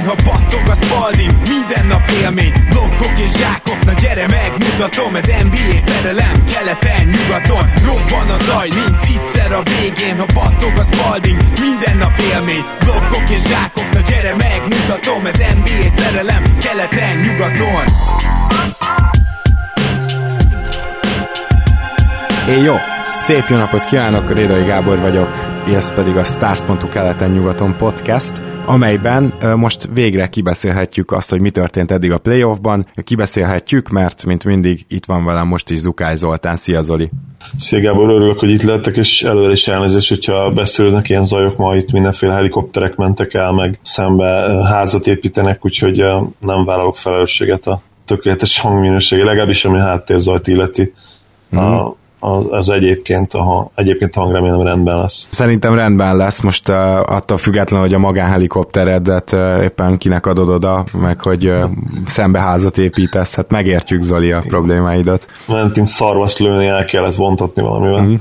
végén, ha battog a spalding Minden nap élmény, blokkok és zsákok Na gyere megmutatom, ez NBA szerelem Keleten, nyugaton, robban a zaj Nincs egyszer a végén, ha battog a spalding Minden nap élmény, blokkok és zsákok Na gyere megmutatom, ez NBA szerelem Keleten, nyugaton. Én jó! Szép jó napot kívánok, Rédai Gábor vagyok, ez pedig a Stars.hu keleten-nyugaton podcast, amelyben most végre kibeszélhetjük azt, hogy mi történt eddig a playoffban. Kibeszélhetjük, mert mint mindig itt van velem most is Zukály Zoltán. Szia Zoli! Szia Gábor, örülök, hogy itt lettek, és előre is elnézést, hogyha beszélődnek ilyen zajok, ma itt mindenféle helikopterek mentek el, meg szembe házat építenek, úgyhogy nem vállalok felelősséget a tökéletes hangminősége, legalábbis ami háttérzajt illeti. Mm. A, az egyébként, a, egyébként a hang remélem rendben lesz. Szerintem rendben lesz, most uh, attól függetlenül, hogy a magánhelikopteredet uh, éppen kinek adod oda, meg hogy uh, szembeházat építesz, hát megértjük Zoli a problémáidat. Mentint szarvas lőni, el kellett vontatni valamivel.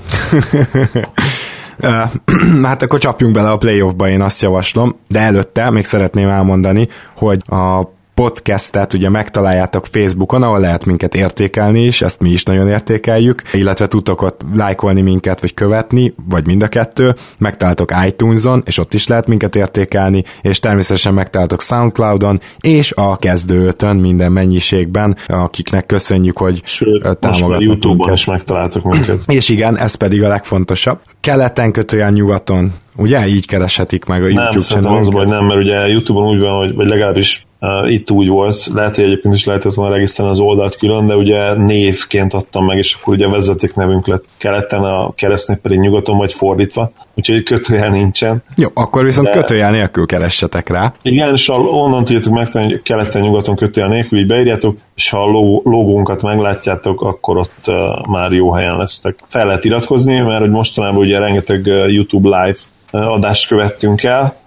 Mm. hát akkor csapjunk bele a playoffba, én azt javaslom, de előtte még szeretném elmondani, hogy a podcastet ugye megtaláljátok Facebookon, ahol lehet minket értékelni is, ezt mi is nagyon értékeljük, illetve tudtok ott lájkolni minket, vagy követni, vagy mind a kettő, megtaláltok iTunes-on, és ott is lehet minket értékelni, és természetesen megtaláltok Soundcloud-on, és a kezdőtön minden mennyiségben, akiknek köszönjük, hogy Sőt, támogatnak YouTube-on minket. is megtaláltok minket. És igen, ez pedig a legfontosabb. Keleten kötően nyugaton Ugye? Így kereshetik meg a YouTube channel Nem, baj, nem, mert ugye YouTube-on úgy van, hogy, vagy legalábbis itt úgy volt, lehet, hogy egyébként is lehetett volna regisztrálni az oldalt külön, de ugye névként adtam meg, és akkor ugye vezeték nevünk lett keleten, a keresztnév pedig nyugaton, vagy fordítva, úgyhogy kötőjel nincsen. Jó, akkor viszont de... kötőjel nélkül keressetek rá. Igen, és onnan tudjátok megtenni, hogy keleten, nyugaton kötőjel nélkül így beírjátok, és ha a logónkat meglátjátok, akkor ott már jó helyen lesztek. Fel lehet iratkozni, mert hogy mostanában ugye rengeteg YouTube live adást követtünk el,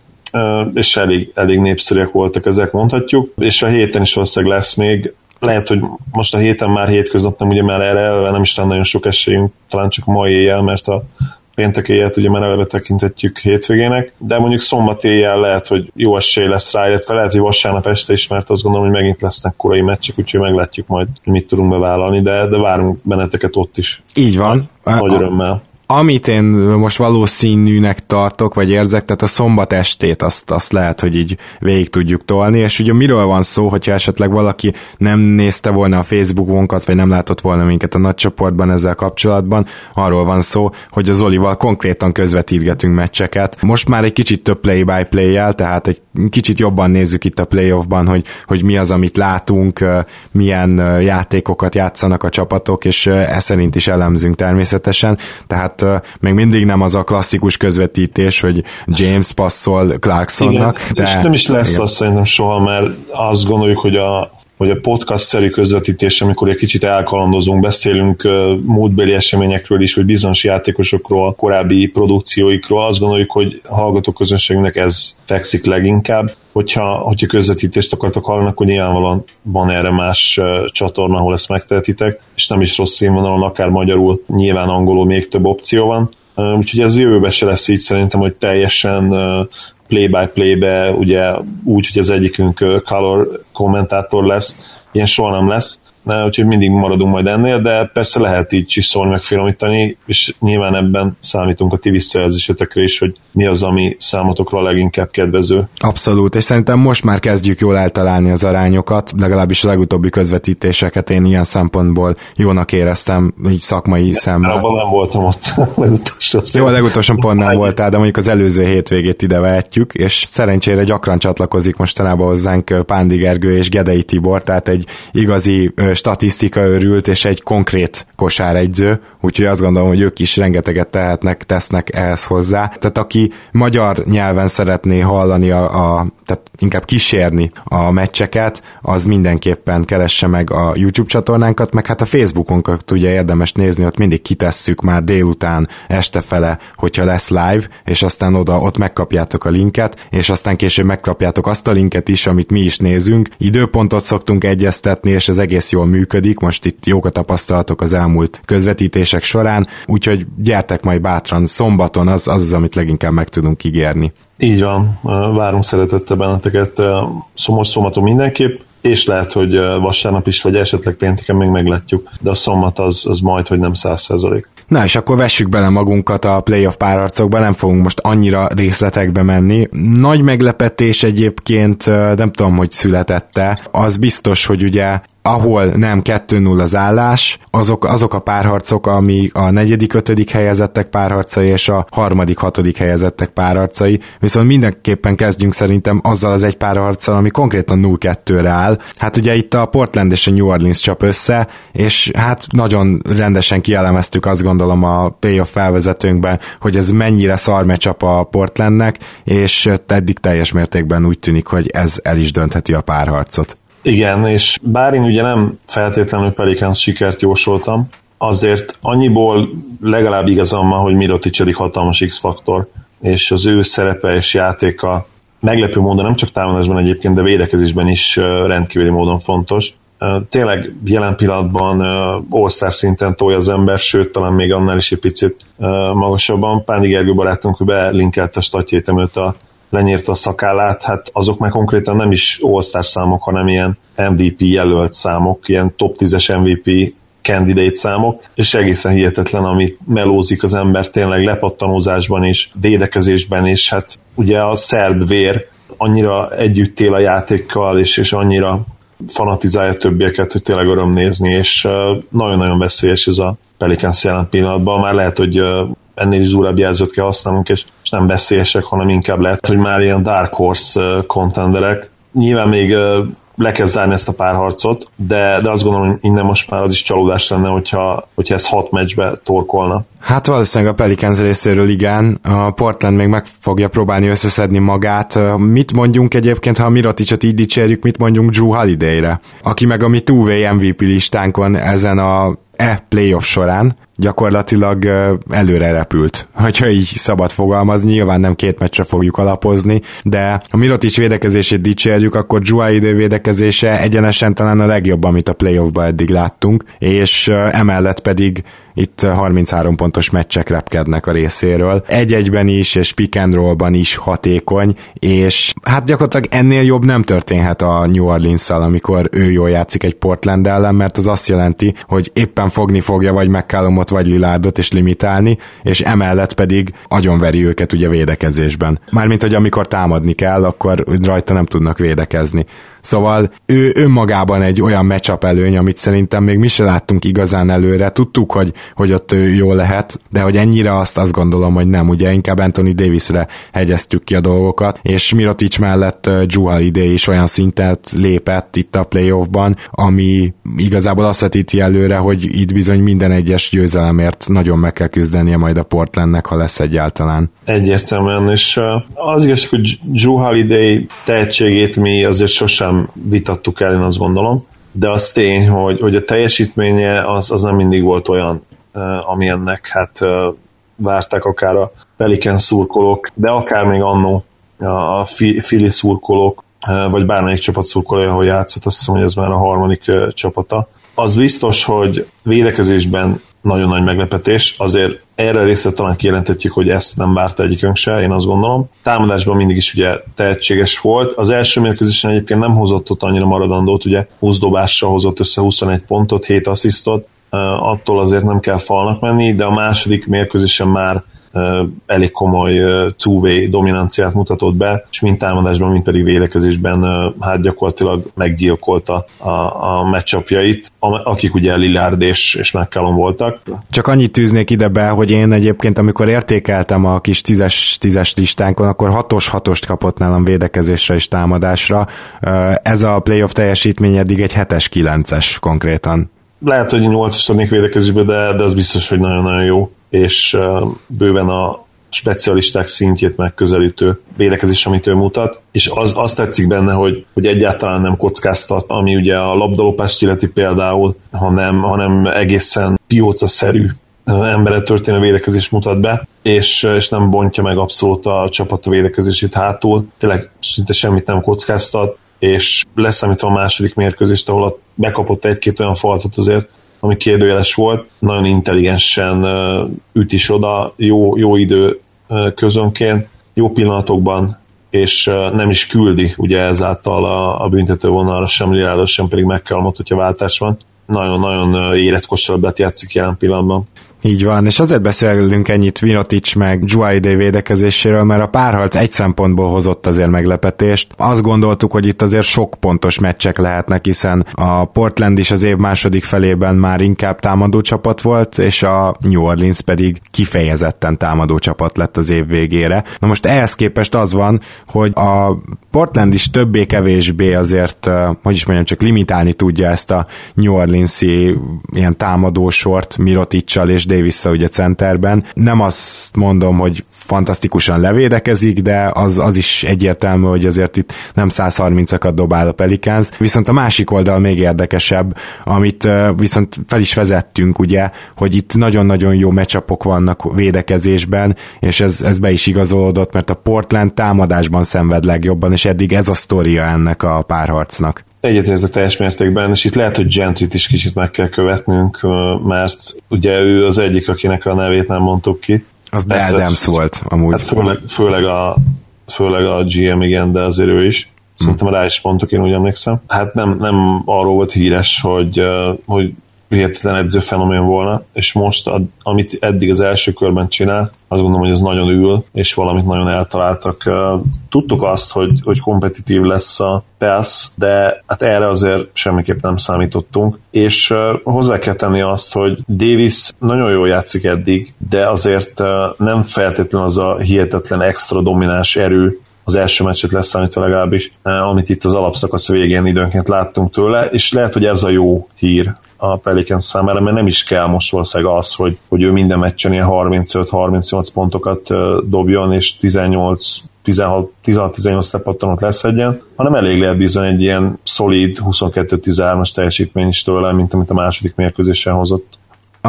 és elég, elég népszerűek voltak ezek, mondhatjuk, és a héten is valószínűleg lesz még, lehet, hogy most a héten már hétköznap nem, ugye már erre elve nem is nagyon sok esélyünk, talán csak mai éjjel, mert a péntek éjjel ugye már eleve tekintetjük hétvégének, de mondjuk szombat éjjel lehet, hogy jó esély lesz rá, illetve lehet, hogy vasárnap este is, mert azt gondolom, hogy megint lesznek korai meccsek, úgyhogy meglátjuk majd, mit tudunk bevállalni, de, de várunk benneteket ott is. Így van. Nagy örömmel amit én most valószínűnek tartok, vagy érzek, tehát a szombat estét azt, azt lehet, hogy így végig tudjuk tolni, és ugye miről van szó, hogyha esetleg valaki nem nézte volna a Facebookunkat, vagy nem látott volna minket a nagy csoportban ezzel kapcsolatban, arról van szó, hogy az Olival konkrétan közvetítgetünk meccseket. Most már egy kicsit több play-by-play-jel, tehát egy kicsit jobban nézzük itt a playoffban, hogy, hogy mi az, amit látunk, milyen játékokat játszanak a csapatok, és e szerint is elemzünk természetesen, tehát még mindig nem az a klasszikus közvetítés, hogy James passzol Clarksonnak. Igen, de... És nem is lesz igen. az szerintem soha, mert azt gondoljuk, hogy a hogy a podcast-szerű közvetítés, amikor egy kicsit elkalandozunk, beszélünk múltbeli eseményekről is, vagy bizonyos játékosokról, korábbi produkcióikról, azt gondoljuk, hogy a hallgató közönségnek ez fekszik leginkább. Hogyha, hogyha közvetítést akartok hallani, akkor nyilvánvalóan van erre más csatorna, ahol ezt megtehetitek, és nem is rossz színvonalon, akár magyarul, nyilván angolul még több opció van. Úgyhogy ez jövőben se lesz így szerintem, hogy teljesen play-by-play-be, ugye úgy, hogy az egyikünk color kommentátor lesz, ilyen soha nem lesz, úgyhogy mindig maradunk majd ennél, de persze lehet így csiszolni, meg finomítani, és nyilván ebben számítunk a ti visszajelzésetekre is, hogy mi az, ami számotokra a leginkább kedvező. Abszolút, és szerintem most már kezdjük jól eltalálni az arányokat, legalábbis a legutóbbi közvetítéseket én ilyen szempontból jónak éreztem, így szakmai szemben. Abban nem voltam ott legutolsó. Jó, a legutolsó pont nem voltál, de mondjuk az előző hétvégét ide vehetjük, és szerencsére gyakran csatlakozik mostanában hozzánk Pándi Gergő és Gedei Tibor, tehát egy igazi statisztika örült, és egy konkrét kosáregyző, úgyhogy azt gondolom, hogy ők is rengeteget tehetnek, tesznek ehhez hozzá. Tehát aki magyar nyelven szeretné hallani, a, a, tehát inkább kísérni a meccseket, az mindenképpen keresse meg a YouTube csatornánkat, meg hát a Facebookunkat ugye érdemes nézni, ott mindig kitesszük már délután, este fele, hogyha lesz live, és aztán oda ott megkapjátok a linket, és aztán később megkapjátok azt a linket is, amit mi is nézünk. Időpontot szoktunk egyeztetni, és ez egész jól működik, most itt jók a tapasztalatok az elmúlt közvetítések során, úgyhogy gyertek majd bátran, szombaton az az, az amit leginkább meg tudunk ígérni. Így van, várunk szeretettel benneteket szomos szombaton mindenképp, és lehet, hogy vasárnap is, vagy esetleg pénteken még meglátjuk, de a szombat az, az majd, hogy nem száz százalék. Na és akkor vessük bele magunkat a playoff párharcokba, nem fogunk most annyira részletekbe menni. Nagy meglepetés egyébként, nem tudom, hogy születette, az biztos, hogy ugye ahol nem 2-0 az állás, azok, azok a párharcok, ami a negyedik, ötödik helyezettek párharcai és a harmadik, hatodik helyezettek párharcai, viszont mindenképpen kezdjünk szerintem azzal az egy párharccal, ami konkrétan 0-2-re áll. Hát ugye itt a Portland és a New Orleans csap össze, és hát nagyon rendesen kielemeztük azt gondolom a playoff felvezetőnkben, hogy ez mennyire szar meccsap a Portlandnek, és eddig teljes mértékben úgy tűnik, hogy ez el is döntheti a párharcot. Igen, és bár én ugye nem feltétlenül Pelicans sikert jósoltam, azért annyiból legalább igazam van, hogy Mirotic egy hatalmas X-faktor, és az ő szerepe és játéka meglepő módon nem csak támadásban egyébként, de védekezésben is rendkívüli módon fontos. Tényleg jelen pillanatban all szinten tolja az ember, sőt, talán még annál is egy picit magasabban. Pándi Gergő barátunk belinkelte statjét a lenyírta a szakállát, hát azok már konkrétan nem is all számok, hanem ilyen MVP jelölt számok, ilyen top 10-es MVP candidate számok, és egészen hihetetlen, amit melózik az ember tényleg lepattanózásban is, védekezésben is, hát ugye a szerb vér annyira együtt él a játékkal, és, és annyira fanatizálja többieket, hogy tényleg öröm nézni, és nagyon-nagyon veszélyes ez a Pelicans jelen pillanatban. Már lehet, hogy ennél is durább jelzőt kell használnunk, és, és nem veszélyesek, hanem inkább lehet, hogy már ilyen Dark Horse contenderek. Nyilván még le kell zárni ezt a párharcot, de, de azt gondolom, hogy innen most már az is csalódás lenne, hogyha, hogyha ez hat meccsbe torkolna. Hát valószínűleg a Pelicans részéről igen, a Portland még meg fogja próbálni összeszedni magát. Mit mondjunk egyébként, ha a Miroticot így dicsérjük, mit mondjunk Drew Holiday-re, aki meg a mi two MVP listánkon ezen a e playoff során gyakorlatilag előre repült. Hogyha így szabad fogalmazni, nyilván nem két meccsre fogjuk alapozni, de ha Mirotic védekezését dicsérjük, akkor Joa idő védekezése egyenesen talán a legjobb, amit a playoffban eddig láttunk, és emellett pedig itt 33 pontos meccsek repkednek a részéről. Egy-egyben is, és pick and roll-ban is hatékony, és hát gyakorlatilag ennél jobb nem történhet a New orleans amikor ő jól játszik egy Portland ellen, mert az azt jelenti, hogy éppen fogni fogja vagy McCallumot, vagy Lilardot és limitálni, és emellett pedig agyonveri őket ugye védekezésben. Mármint, hogy amikor támadni kell, akkor rajta nem tudnak védekezni. Szóval ő önmagában egy olyan matchup előny, amit szerintem még mi se láttunk igazán előre. Tudtuk, hogy, hogy ott jó lehet, de hogy ennyire azt azt gondolom, hogy nem. Ugye inkább Anthony Davisre hegyeztük ki a dolgokat, és Mirotic mellett Drew Holiday is olyan szintet lépett itt a playoffban, ami igazából azt vetíti előre, hogy itt bizony minden egyes győzelemért nagyon meg kell küzdenie majd a Portlandnek, ha lesz egyáltalán. Egyértelműen, és az igaz, hogy Drew Holiday tehetségét mi azért sosem sem vitattuk el, én azt gondolom, de az tény, hogy, hogy a teljesítménye az, az nem mindig volt olyan, ami ennek hát várták akár a Pelican szurkolók, de akár még annó a Fili szurkolók, vagy bármelyik csapat szurkolója, ahol játszott, azt hiszem, hogy ez már a harmadik csapata. Az biztos, hogy védekezésben nagyon nagy meglepetés, azért erre részre talán kijelenthetjük, hogy ezt nem várta egyikünk se, én azt gondolom. Támadásban mindig is ugye tehetséges volt. Az első mérkőzésen egyébként nem hozott ott annyira maradandót, ugye 20 dobással hozott össze 21 pontot, 7 asszisztot, attól azért nem kell falnak menni, de a második mérkőzésen már elég komoly two-way dominanciát mutatott be, és mind támadásban, mind pedig védekezésben hát gyakorlatilag meggyilkolta a, a matchupjait, akik ugye Lillard és, és McCallum voltak. Csak annyit tűznék ide be, hogy én egyébként, amikor értékeltem a kis tízes, tízes listánkon, akkor hatos hatost kapott nálam védekezésre és támadásra. Ez a playoff teljesítmény eddig egy hetes kilences konkrétan. Lehet, hogy 8-as adnék védekezésbe, de, de az biztos, hogy nagyon-nagyon jó és bőven a specialisták szintjét megközelítő védekezés, amit ő mutat, és az, azt tetszik benne, hogy, hogy egyáltalán nem kockáztat, ami ugye a labdalopást illeti például, hanem, hanem egészen pióca-szerű embere történő védekezés mutat be, és, és nem bontja meg abszolút a csapat a védekezését hátul, tényleg szinte semmit nem kockáztat, és leszámítva a második mérkőzést, ahol bekapott egy-két olyan faltot azért, ami kérdőjeles volt, nagyon intelligensen üt is oda, jó, jó idő közönként, jó pillanatokban, és nem is küldi ugye ezáltal a, a büntetővonalra sem Lillard, sem pedig McCallumot, hogyha váltás van. Nagyon-nagyon érett kosarlabdát játszik jelen pillanatban. Így van, és azért beszélünk ennyit Vinotic meg Juaide védekezéséről, mert a párharc egy szempontból hozott azért meglepetést. Azt gondoltuk, hogy itt azért sok pontos meccsek lehetnek, hiszen a Portland is az év második felében már inkább támadó csapat volt, és a New Orleans pedig kifejezetten támadó csapat lett az év végére. Na most ehhez képest az van, hogy a Portland is többé-kevésbé azért, hogy is mondjam, csak limitálni tudja ezt a New Orleans-i ilyen támadó sort Miroticsal és davis ugye centerben. Nem azt mondom, hogy fantasztikusan levédekezik, de az, az is egyértelmű, hogy azért itt nem 130-akat dobál a Pelicans. Viszont a másik oldal még érdekesebb, amit viszont fel is vezettünk, ugye, hogy itt nagyon-nagyon jó meccsapok vannak védekezésben, és ez, ez be is igazolódott, mert a Portland támadásban szenved legjobban, és eddig ez a sztoria ennek a párharcnak. Egyetértek teljes mértékben, és itt lehet, hogy Gentryt is kicsit meg kell követnünk, mert ugye ő az egyik, akinek a nevét nem mondtuk ki. Az de Adams volt amúgy. Hát főleg, főleg, a, főleg a GM, igen, de azért ő is. Szerintem rá is mondtuk, én úgy emlékszem. Hát nem, nem arról volt híres, hogy, hogy hihetetlen edzőfenomén volna, és most, amit eddig az első körben csinál, azt gondolom, hogy ez nagyon ül, és valamit nagyon eltaláltak. Tudtuk azt, hogy, hogy kompetitív lesz a PESZ, de hát erre azért semmiképp nem számítottunk, és hozzá kell tenni azt, hogy Davis nagyon jól játszik eddig, de azért nem feltétlenül az a hihetetlen extra domináns erő, az első meccset leszámítva legalábbis, amit itt az alapszakasz végén időnként láttunk tőle, és lehet, hogy ez a jó hír a Pelicans számára, mert nem is kell most valószínűleg az, hogy, hogy ő minden meccsen ilyen 35-38 pontokat dobjon, és 18 16-18 lepattanót leszedjen, hanem elég lehet bizony egy ilyen szolid 22-13-as teljesítmény is tőle, mint amit a második mérkőzésen hozott. A,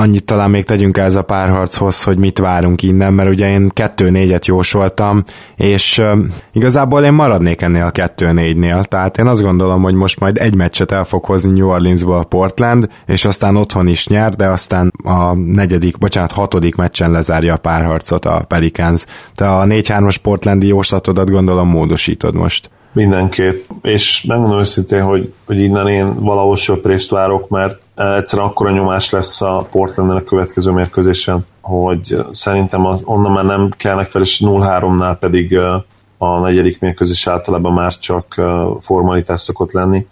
annyit talán még tegyünk el ez a párharchoz, hogy mit várunk innen, mert ugye én 2-4-et jósoltam, és uh, igazából én maradnék ennél a 2-4-nél, tehát én azt gondolom, hogy most majd egy meccset el fog hozni New Orleansból a Portland, és aztán otthon is nyer, de aztán a negyedik, bocsánat, hatodik meccsen lezárja a párharcot a Pelicans. Te a 4-3-as portlandi jóslatodat gondolom módosítod most. Mindenképp, és megmondom őszintén, hogy, hogy innen én valahol söprést várok, mert egyszerűen akkora nyomás lesz a Portlanden a következő mérkőzésen, hogy szerintem az, onnan már nem kellnek fel, és 0-3-nál pedig a negyedik mérkőzés általában már csak formalitás szokott lenni.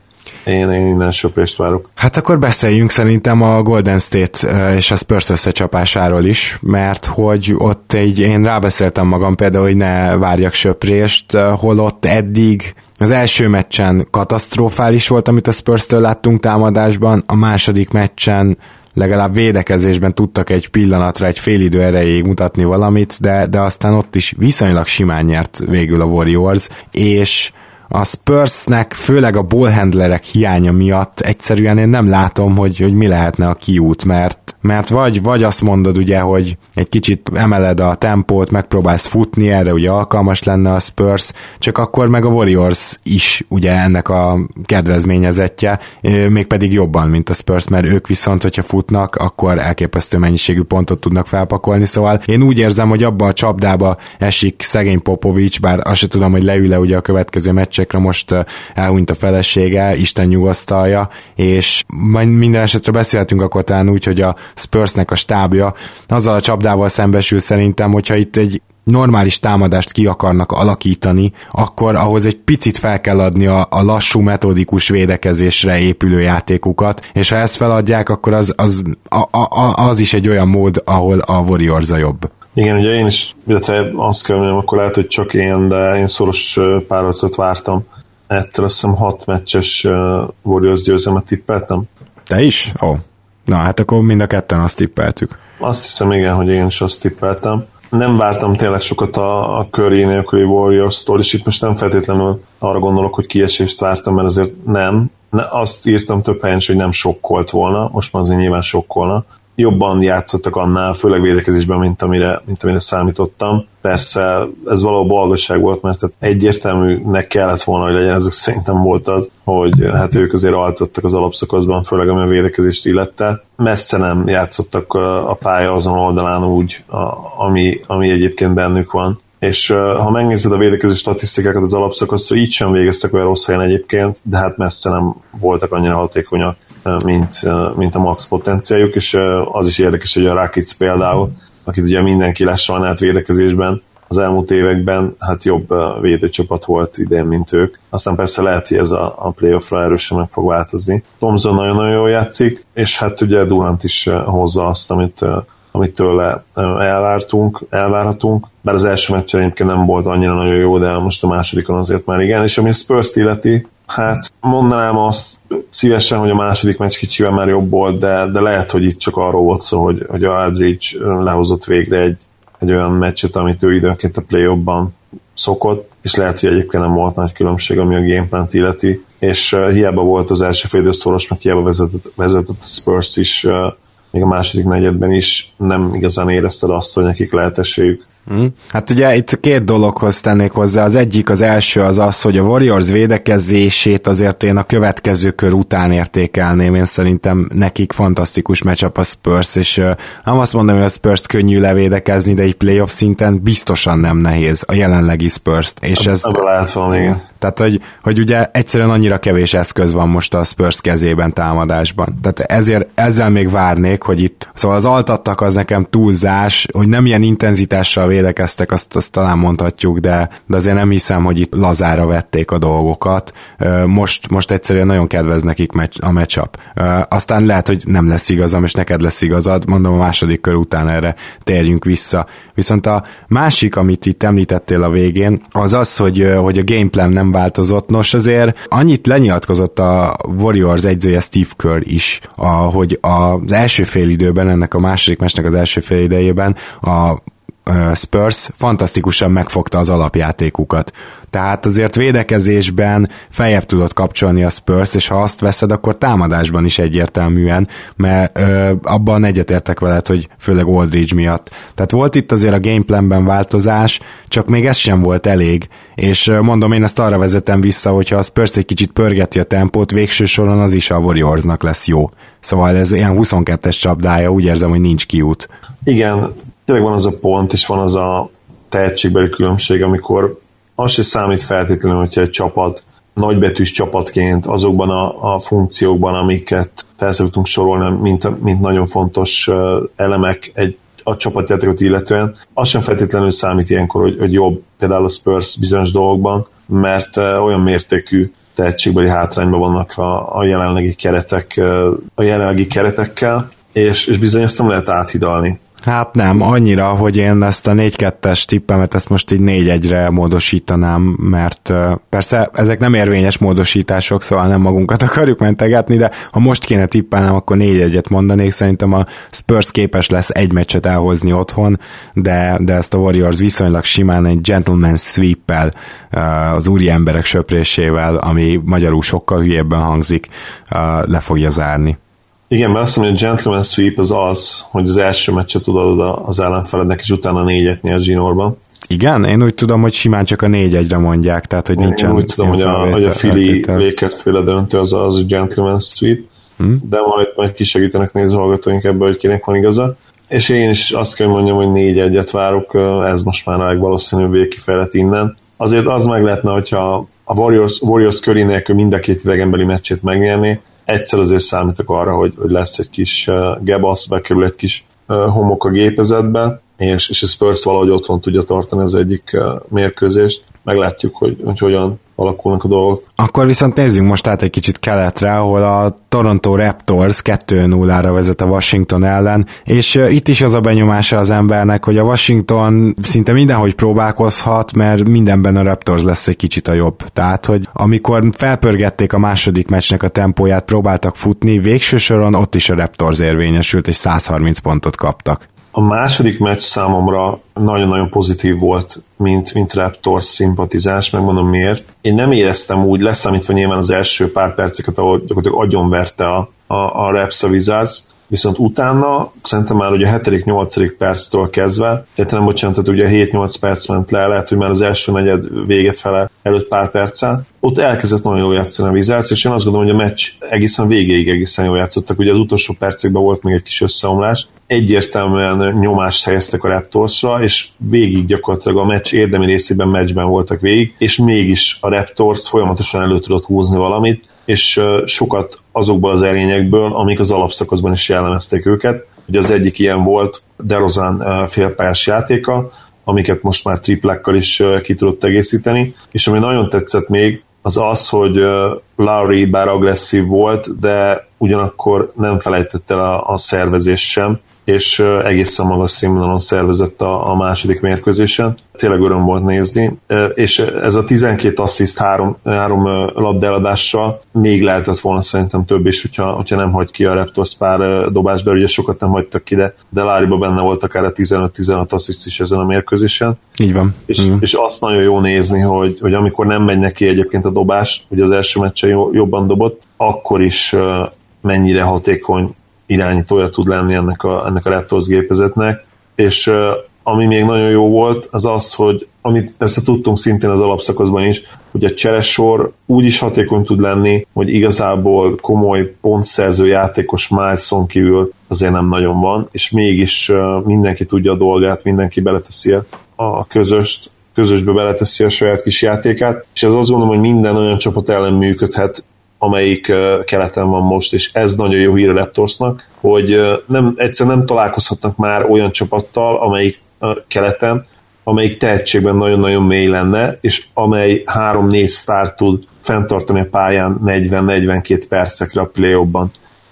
Én, én innen söprést várok. Hát akkor beszéljünk szerintem a Golden State és a Spurs összecsapásáról is, mert hogy ott egy, én rábeszéltem magam például, hogy ne várjak söprést, holott eddig az első meccsen katasztrofális volt, amit a Spurs-től láttunk támadásban, a második meccsen legalább védekezésben tudtak egy pillanatra, egy fél idő erejéig mutatni valamit, de, de aztán ott is viszonylag simán nyert végül a Warriors, és a Spursnek, főleg a ballhandlerek hiánya miatt egyszerűen én nem látom, hogy, hogy mi lehetne a kiút, mert mert vagy, vagy azt mondod ugye, hogy egy kicsit emeled a tempót, megpróbálsz futni, erre ugye alkalmas lenne a Spurs, csak akkor meg a Warriors is ugye ennek a kedvezményezetje, mégpedig jobban, mint a Spurs, mert ők viszont, hogyha futnak, akkor elképesztő mennyiségű pontot tudnak felpakolni, szóval én úgy érzem, hogy abba a csapdába esik szegény Popovics, bár azt sem tudom, hogy leül-e ugye a következő meccsekre, most elhunyt a felesége, Isten nyugasztalja, és minden esetre beszéltünk akkor talán úgy, hogy a Spursnek a stábja azzal a csapdával szembesül szerintem, hogyha itt egy normális támadást ki akarnak alakítani, akkor ahhoz egy picit fel kell adni a, a lassú metodikus védekezésre épülő játékukat, és ha ezt feladják, akkor az, az, a, a, az is egy olyan mód, ahol a Warriors a jobb. Igen, ugye én is, illetve azt kell mondjam, akkor lehet, hogy csak én, de én szoros párharcot vártam. Ettől azt hiszem hat meccses Warriors győzelmet tippeltem. Te is? Ó. Oh. Na, hát akkor mind a ketten azt tippeltük. Azt hiszem, igen, hogy én is azt tippeltem. Nem vártam tényleg sokat a, a Curry nélküli Warriors-tól, és itt most nem feltétlenül arra gondolok, hogy kiesést vártam, mert azért nem. Ne, azt írtam több helyen hogy nem sokkolt volna, most már azért nyilván sokkolna, jobban játszottak annál, főleg védekezésben, mint amire, mint amire számítottam. Persze ez való boldogság volt, mert egyértelműnek kellett volna, hogy legyen, ezek szerintem volt az, hogy hát ők azért altottak az alapszakaszban, főleg ami a védekezést illette. Messze nem játszottak a pálya azon oldalán úgy, a, ami, ami egyébként bennük van és ha megnézed a védekező statisztikákat az alapszakaszra, így sem végeztek olyan rossz helyen egyébként, de hát messze nem voltak annyira hatékonyak, mint, mint a max potenciáljuk, és az is érdekes, hogy a Rakic például, akit ugye mindenki lesajnált védekezésben, az elmúlt években hát jobb védőcsapat volt idén, mint ők. Aztán persze lehet, hogy ez a, a playoffra erősen meg fog változni. Thomson nagyon-nagyon jól játszik, és hát ugye Durant is hozza azt, amit amit tőle elvártunk, elvárhatunk. Bár az első meccsen egyébként nem volt annyira nagyon jó, de most a másodikon azért már igen. És ami a Spurs illeti, hát mondanám azt szívesen, hogy a második meccs kicsivel már jobb volt, de, de lehet, hogy itt csak arról volt szó, hogy, hogy a Aldridge lehozott végre egy, egy olyan meccset, amit ő időnként a play szokott, és lehet, hogy egyébként nem volt nagy különbség, ami a gameplan illeti, és uh, hiába volt az első fél szoros, meg hiába vezetett, vezetett a Spurs is uh, még a második negyedben is nem igazán érezted azt, hogy nekik lehet esélyük. Hmm. Hát ugye itt két dologhoz tennék hozzá. Az egyik, az első az az, hogy a Warriors védekezését azért én a következő kör után értékelném. Én szerintem nekik fantasztikus matchup a Spurs, és nem azt mondom, hogy a Spurs-t könnyű levédekezni, de egy playoff szinten biztosan nem nehéz a jelenlegi Spurs-t. És ez, lehet valami. Tehát, hogy, hogy ugye egyszerűen annyira kevés eszköz van most a Spurs kezében támadásban. Tehát ezért ezzel még várnék, hogy itt, szóval az altattak az nekem túlzás, hogy nem ilyen intenzitással védekeztek, azt, azt talán mondhatjuk, de, de azért nem hiszem, hogy itt lazára vették a dolgokat. Most, most egyszerűen nagyon kedvez nekik a matchup. Aztán lehet, hogy nem lesz igazam, és neked lesz igazad, mondom a második kör után erre térjünk vissza. Viszont a másik, amit itt említettél a végén, az az, hogy, hogy a gameplan nem változott. Nos, azért annyit lenyilatkozott a Warriors egyzője Steve Kerr is, a, hogy az első fél időben, ennek a második mesnek az első fél idejében a Spurs fantasztikusan megfogta az alapjátékukat. Tehát azért védekezésben feljebb tudott kapcsolni a Spurs, és ha azt veszed, akkor támadásban is egyértelműen, mert ö, abban egyetértek veled, hogy főleg Aldridge miatt. Tehát volt itt azért a gameplanben változás, csak még ez sem volt elég, és mondom, én ezt arra vezetem vissza, hogyha a Spurs egy kicsit pörgeti a tempót, végső soron az is a Warriorsnak lesz jó. Szóval ez ilyen 22-es csapdája, úgy érzem, hogy nincs kiút. Igen, tényleg van az a pont, és van az a tehetségbeli különbség, amikor az se számít feltétlenül, hogyha egy csapat nagybetűs csapatként azokban a, a funkciókban, amiket felszoktunk sorolni, mint, mint nagyon fontos elemek egy a csapatjátékot illetően, az sem feltétlenül számít ilyenkor, hogy, hogy jobb például a Spurs bizonyos dolgokban, mert olyan mértékű tehetségbeli hátrányban vannak a, a jelenlegi keretek, a jelenlegi keretekkel, és, és bizony ezt nem lehet áthidalni. Hát nem, annyira, hogy én ezt a 4-2-es tippemet ezt most így 4-1-re módosítanám, mert persze ezek nem érvényes módosítások, szóval nem magunkat akarjuk mentegetni, de ha most kéne tippelnem, akkor 4-1-et mondanék, szerintem a Spurs képes lesz egy meccset elhozni otthon, de, de ezt a Warriors viszonylag simán egy gentleman sweep-el, az úri emberek söprésével, ami magyarul sokkal hülyebben hangzik, le fogja zárni. Igen, mert azt mondom, hogy a gentleman sweep az az, hogy az első meccset tudod az ellenfelednek, és utána négyet nyer zsinórban. Igen? Én úgy tudom, hogy simán csak a négy-egyre mondják, tehát hogy nincsen... Én úgy tudom, hogy a, hogy a Philly Lakers féle döntő az, az a gentleman sweep, hmm? de majd, majd kisegítenek hallgatóink ebből, hogy kinek van igaza. És én is azt kell mondjam, hogy négy egyet várok, ez most már a legvalószínűbb végkifejlet innen. Azért az meg lehetne, hogyha a Warriors, Warriors köré nélkül mind a két idegenbeli meccsét megnyerni, egyszer azért számítok arra, hogy, hogy lesz egy kis uh, gebasz, bekerül egy kis uh, homok a gépezetbe, és, és a Spurs valahogy otthon tudja tartani az egyik uh, mérkőzést. Meglátjuk, hogy, hogy hogyan alakulnak a dolgok. Akkor viszont nézzünk most át egy kicsit keletre, ahol a Toronto Raptors 2-0-ra vezet a Washington ellen, és itt is az a benyomása az embernek, hogy a Washington szinte mindenhogy próbálkozhat, mert mindenben a Raptors lesz egy kicsit a jobb. Tehát, hogy amikor felpörgették a második meccsnek a tempóját, próbáltak futni, végső soron ott is a Raptors érvényesült, és 130 pontot kaptak. A második meccs számomra nagyon-nagyon pozitív volt, mint, mint Raptors szimpatizás, megmondom miért. Én nem éreztem úgy, leszámítva nyilván az első pár perceket, ahol gyakorlatilag agyonverte a, a, a Raps a Wizards, viszont utána szerintem már ugye a 7.-8. perctől kezdve, tehát nem bocsánat, tehát ugye 7-8 perc ment le, lehet, hogy már az első negyed vége fele előtt pár perccel, ott elkezdett nagyon jól játszani a Wizards, és én azt gondolom, hogy a meccs egészen végéig egészen jól játszottak, ugye az utolsó percekben volt még egy kis összeomlás, egyértelműen nyomást helyeztek a Raptorsra, és végig gyakorlatilag a meccs érdemi részében meccsben voltak végig, és mégis a Raptors folyamatosan elő tudott húzni valamit, és sokat azokból az erényekből, amik az alapszakaszban is jellemezték őket. Ugye az egyik ilyen volt DeRozan félpályás játéka, amiket most már triplekkal is ki tudott egészíteni, és ami nagyon tetszett még, az az, hogy Lowry bár agresszív volt, de ugyanakkor nem felejtett el a, a szervezés sem, és egészen magas színvonalon szervezett a, a második mérkőzésen. Tényleg öröm volt nézni, és ez a 12 assziszt három, három labdeladással még lehetett volna szerintem több is, hogyha, hogyha nem hagy ki a Raptors pár dobásba, ugye sokat nem hagytak ki, de, de Láriba benne volt akár a 15-16 assziszt is ezen a mérkőzésen. Így van. És, mm. és azt nagyon jó nézni, hogy, hogy amikor nem megy neki egyébként a dobás, ugye az első meccsen jobban dobott, akkor is mennyire hatékony irányítója tud lenni ennek a, ennek a Raptors gépezetnek, és ami még nagyon jó volt, az az, hogy amit persze tudtunk szintén az alapszakaszban is, hogy a cseresor úgy is hatékony tud lenni, hogy igazából komoly pontszerző játékos Mileson kívül azért nem nagyon van, és mégis mindenki tudja a dolgát, mindenki beleteszi a közöst, közösbe beleteszi a saját kis játékát, és ez azt gondolom, hogy minden olyan csapat ellen működhet, amelyik keleten van most, és ez nagyon jó hír a Raptorsnak, hogy nem, egyszer nem találkozhatnak már olyan csapattal, amelyik keleten, amelyik tehetségben nagyon-nagyon mély lenne, és amely 3-4 sztár tud fenntartani a pályán 40-42 percekre a play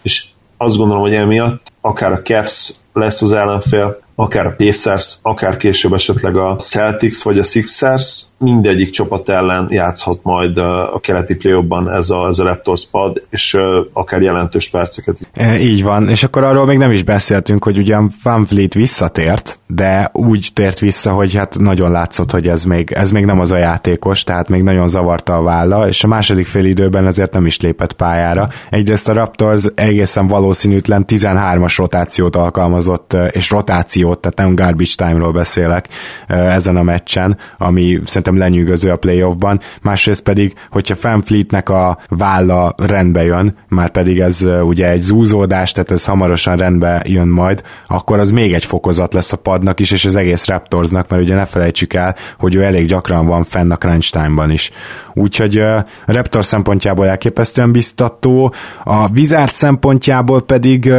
És azt gondolom, hogy emiatt akár a Cavs lesz az ellenfél, akár a Pacers, akár később esetleg a Celtics vagy a Sixers, mindegyik csapat ellen játszhat majd a keleti play ez a, ez a Raptors pad, és akár jelentős perceket. E, így van, és akkor arról még nem is beszéltünk, hogy ugyan Van Vliet visszatért, de úgy tért vissza, hogy hát nagyon látszott, hogy ez még, ez még nem az a játékos, tehát még nagyon zavarta a válla, és a második fél időben ezért nem is lépett pályára. Egyrészt a Raptors egészen valószínűtlen 13-as rotációt alkalmazott, és rotációt, tehát nem garbage time-ról beszélek ezen a meccsen, ami szerintem lenyűgöző a playoffban, másrészt pedig, hogyha Fanfleetnek a válla rendbe jön, már pedig ez ugye egy zúzódás, tehát ez hamarosan rendbe jön majd, akkor az még egy fokozat lesz a padnak is, és az egész Raptorsnak, mert ugye ne felejtsük el, hogy ő elég gyakran van fenn a crunch time-ban is. Úgyhogy a Raptor szempontjából elképesztően biztató, a Wizard szempontjából pedig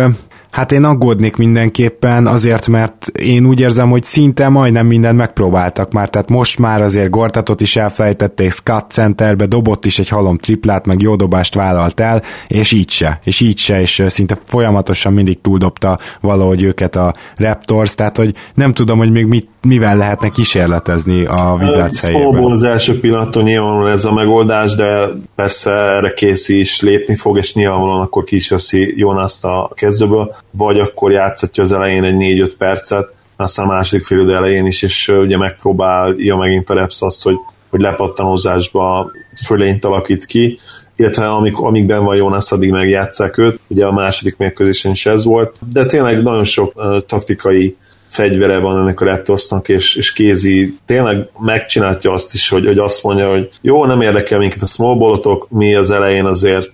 Hát én aggódnék mindenképpen azért, mert én úgy érzem, hogy szinte majdnem mindent megpróbáltak már, tehát most már azért Gortatot is elfelejtették, Scott Centerbe dobott is egy halom triplát, meg jó dobást vállalt el, és így se, és így se, és szinte folyamatosan mindig túldobta valahogy őket a Raptors, tehát hogy nem tudom, hogy még mit, mivel lehetne kísérletezni a Wizards helyében. az első pillanattól nyilvánvalóan ez a megoldás, de persze erre kész is lépni fog, és nyilvánvalóan akkor ki is veszi Jonas a kezdőből vagy akkor játszhatja az elején egy 4-5 percet, aztán a második fél elején is, és ugye megpróbálja megint a Reps azt, hogy, hogy lepattanózásba fölényt alakít ki, illetve amik, amikben van Jonas, addig megjátszák őt, ugye a második mérkőzésen is ez volt, de tényleg nagyon sok uh, taktikai fegyvere van ennek a Raptorsnak, és, és Kézi tényleg megcsinálja azt is, hogy, hogy azt mondja, hogy jó, nem érdekel minket a small mi az elején azért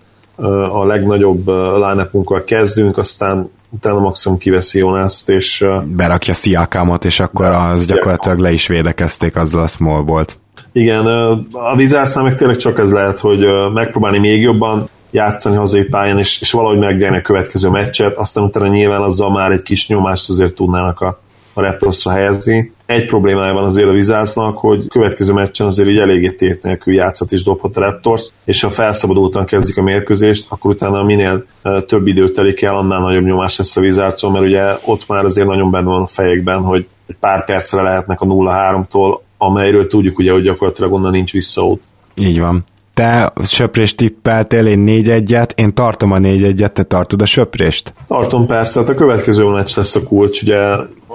a legnagyobb line kezdünk, aztán utána maximum kiveszi Jonászt, és... Berakja Sziakámot, és akkor az gyakorlatilag le is védekezték azzal a smallbolt. Igen, a Vizársznál meg tényleg csak ez lehet, hogy megpróbálni még jobban játszani hazai pályán, és, és valahogy megnyerni a következő meccset, aztán utána nyilván azzal már egy kis nyomást azért tudnának a, a Raptorsra helyezni. Egy problémája van azért a Vizásznak, hogy következő meccsen azért így eléggé tét nélkül játszat is dobhat a Raptors, és ha felszabadultan kezdik a mérkőzést, akkor utána minél több idő telik el, annál nagyobb nyomás lesz a Vizárcon, mert ugye ott már azért nagyon benne van a fejekben, hogy egy pár percre lehetnek a 0-3-tól, amelyről tudjuk ugye, hogy gyakorlatilag onnan nincs visszaút. Így van. Te söprést tippeltél, én 4 1 én tartom a 4 1 te tartod a söprést? Tartom persze, hát a következő meccs lesz a kulcs, ugye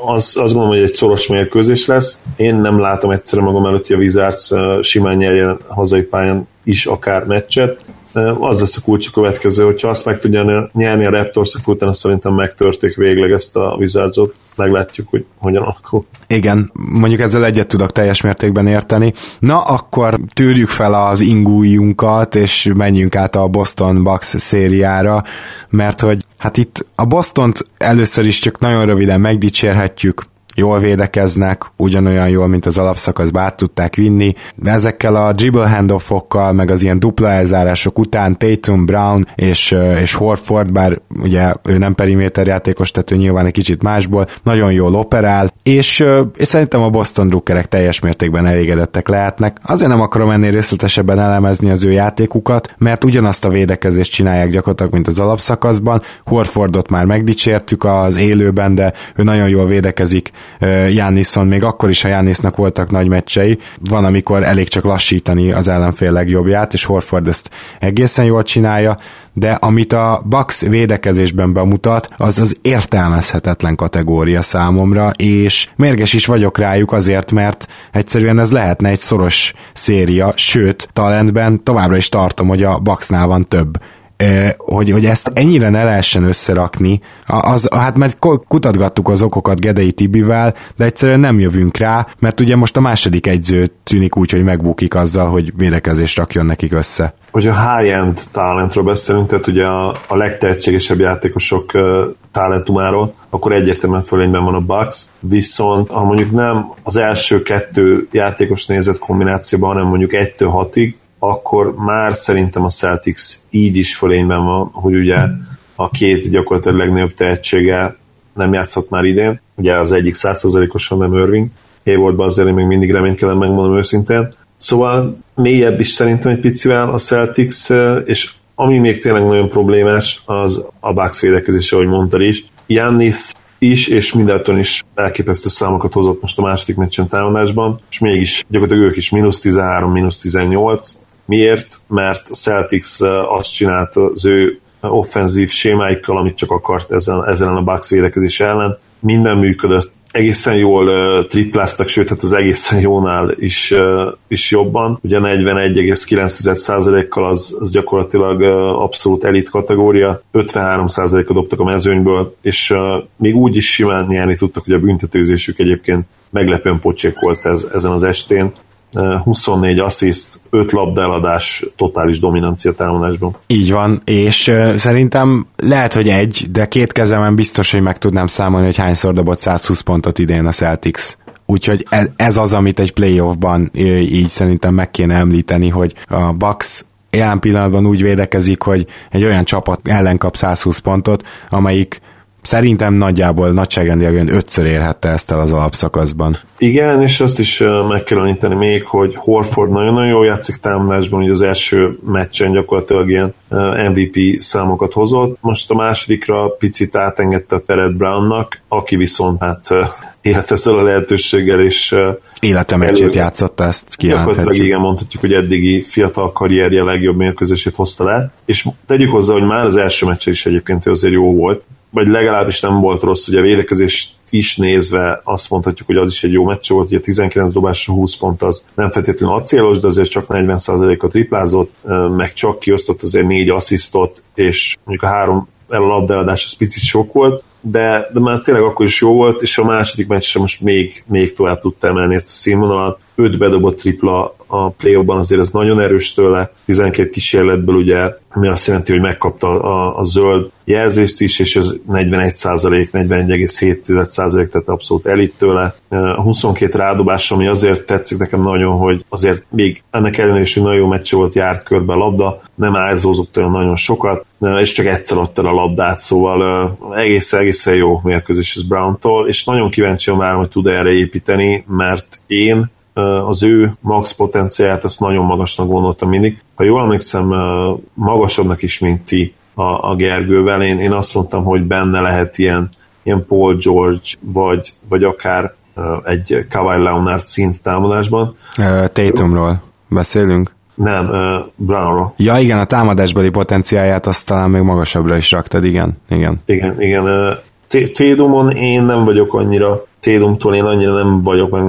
az, azt gondolom, hogy egy szoros mérkőzés lesz. Én nem látom egyszerűen magam előtt, hogy a Wizards simán nyerjen hazai pályán is akár meccset. Az lesz a kulcs a következő, hogyha azt meg tudja nyerni a Raptors, akkor utána szerintem megtörték végleg ezt a Wizardsot meglátjuk, hogy hogyan alakul. Igen, mondjuk ezzel egyet tudok teljes mértékben érteni. Na, akkor tűrjük fel az ingújunkat, és menjünk át a Boston Bucks szériára, mert hogy Hát itt a Bostont először is csak nagyon röviden megdicsérhetjük, jól védekeznek, ugyanolyan jól, mint az alapszakaszba át tudták vinni, de ezekkel a dribble handoffokkal, meg az ilyen dupla elzárások után Tatum, Brown és, és Horford, bár ugye ő nem periméter játékos, tehát ő nyilván egy kicsit másból, nagyon jól operál, és, és szerintem a Boston Druckerek teljes mértékben elégedettek lehetnek. Azért nem akarom ennél részletesebben elemezni az ő játékukat, mert ugyanazt a védekezést csinálják gyakorlatilag, mint az alapszakaszban. Horfordot már megdicsértük az élőben, de ő nagyon jól védekezik Jániszon, még akkor is, ha Jánisznak voltak nagy meccsei, van, amikor elég csak lassítani az ellenfél legjobbját, és Horford ezt egészen jól csinálja, de amit a Bucks védekezésben bemutat, az az értelmezhetetlen kategória számomra, és mérges is vagyok rájuk azért, mert egyszerűen ez lehetne egy szoros széria, sőt, talentben továbbra is tartom, hogy a Bucksnál van több hogy, hogy ezt ennyire ne lehessen összerakni, az, hát mert kutatgattuk az okokat Gedei Tibivel, de egyszerűen nem jövünk rá, mert ugye most a második egyző tűnik úgy, hogy megbukik azzal, hogy védekezést rakjon nekik össze. Hogy a high-end talentról beszélünk, tehát ugye a, a legtehetségesebb játékosok talentumáról, akkor egyértelműen fölényben van a Bucks, viszont ha mondjuk nem az első kettő játékos nézett kombinációban, hanem mondjuk 1-6-ig, akkor már szerintem a Celtics így is fölényben van, hogy ugye a két gyakorlatilag legnagyobb tehetsége nem játszott már idén, ugye az egyik százszerzalékosan nem Irving, Haywardban azért én még mindig reménykedem, megmondom őszintén. Szóval mélyebb is szerintem egy picivel a Celtics, és ami még tényleg nagyon problémás, az a Bucks védekezése, ahogy mondtad is. Jannis is, és mindentől is elképesztő számokat hozott most a második meccsen támadásban, és mégis gyakorlatilag ők is mínusz 13, mínusz 18, Miért? Mert a Celtics azt csinálta az ő offenzív sémáikkal, amit csak akart ezen, ezen a Bucks védekezés ellen. Minden működött, egészen jól uh, tripláztak, sőt, hát az egészen jónál is, uh, is jobban. Ugye 41,9%-kal az, az gyakorlatilag uh, abszolút elit kategória, 53%-a dobtak a mezőnyből, és uh, még úgy is simán nyerni tudtak, hogy a büntetőzésük egyébként meglepően pocsék volt ez, ezen az estén. 24 assziszt, 5 labdeladás, totális dominancia támadásban. Így van, és szerintem lehet, hogy egy, de két kezemen biztos, hogy meg tudnám számolni, hogy hányszor dobott 120 pontot idén a Celtics. Úgyhogy ez az, amit egy playoffban így szerintem meg kéne említeni, hogy a Bucks jelen pillanatban úgy védekezik, hogy egy olyan csapat ellen kap 120 pontot, amelyik Szerintem nagyjából nagyságrendileg olyan ötször érhette ezt el az alapszakaszban. Igen, és azt is meg kell említeni még, hogy Horford nagyon-nagyon jól játszik támadásban, hogy az első meccsen gyakorlatilag ilyen MVP számokat hozott. Most a másodikra picit átengedte a teret Brownnak, aki viszont hát élt ezzel a lehetőséggel, és Élete meccsét játszotta, ezt kijelenthetjük. igen, mondhatjuk, hogy eddigi fiatal karrierje legjobb mérkőzését hozta le, és tegyük hozzá, hogy már az első meccsen is egyébként azért jó volt, vagy legalábbis nem volt rossz, ugye a védekezés is nézve azt mondhatjuk, hogy az is egy jó meccs volt, ugye 19 dobásra 20 pont az nem feltétlenül acélos, de azért csak 40%-a triplázott, meg csak kiosztott azért négy asszisztot, és mondjuk a három el a labdeladás az picit sok volt, de, de már tényleg akkor is jó volt, és a második meccsre most még, még tovább tudta emelni ezt a színvonalat. Öt bedobott tripla a play azért ez nagyon erős tőle, 12 kísérletből ugye, ami azt jelenti, hogy megkapta a, a zöld jelzést is, és ez 41 százalék, 41,7 százalék, tehát abszolút elit tőle. A 22 rádobás, ami azért tetszik nekem nagyon, hogy azért még ennek ellenére is, hogy nagyon jó meccse volt, járt körbe a labda, nem ázózott olyan nagyon sokat, és csak egyszer adta a labdát, szóval egészen, egészen jó mérkőzés ez Brown-tól, és nagyon kíváncsian várom, hogy tud erre építeni, mert én az ő max potenciáját azt nagyon magasnak gondoltam mindig. Ha jól emlékszem, magasabbnak is, mint ti a, a Gergővel. Én, én azt mondtam, hogy benne lehet ilyen, ilyen Paul George, vagy, vagy akár egy Kawhi Leonard szint támadásban. Tatumról beszélünk? Nem, uh, Brownról. Ja igen, a támadásbeli potenciáját azt talán még magasabbra is raktad, igen. Igen, igen. igen uh, Tédumon én nem vagyok annyira, Tédumtól én annyira nem vagyok meg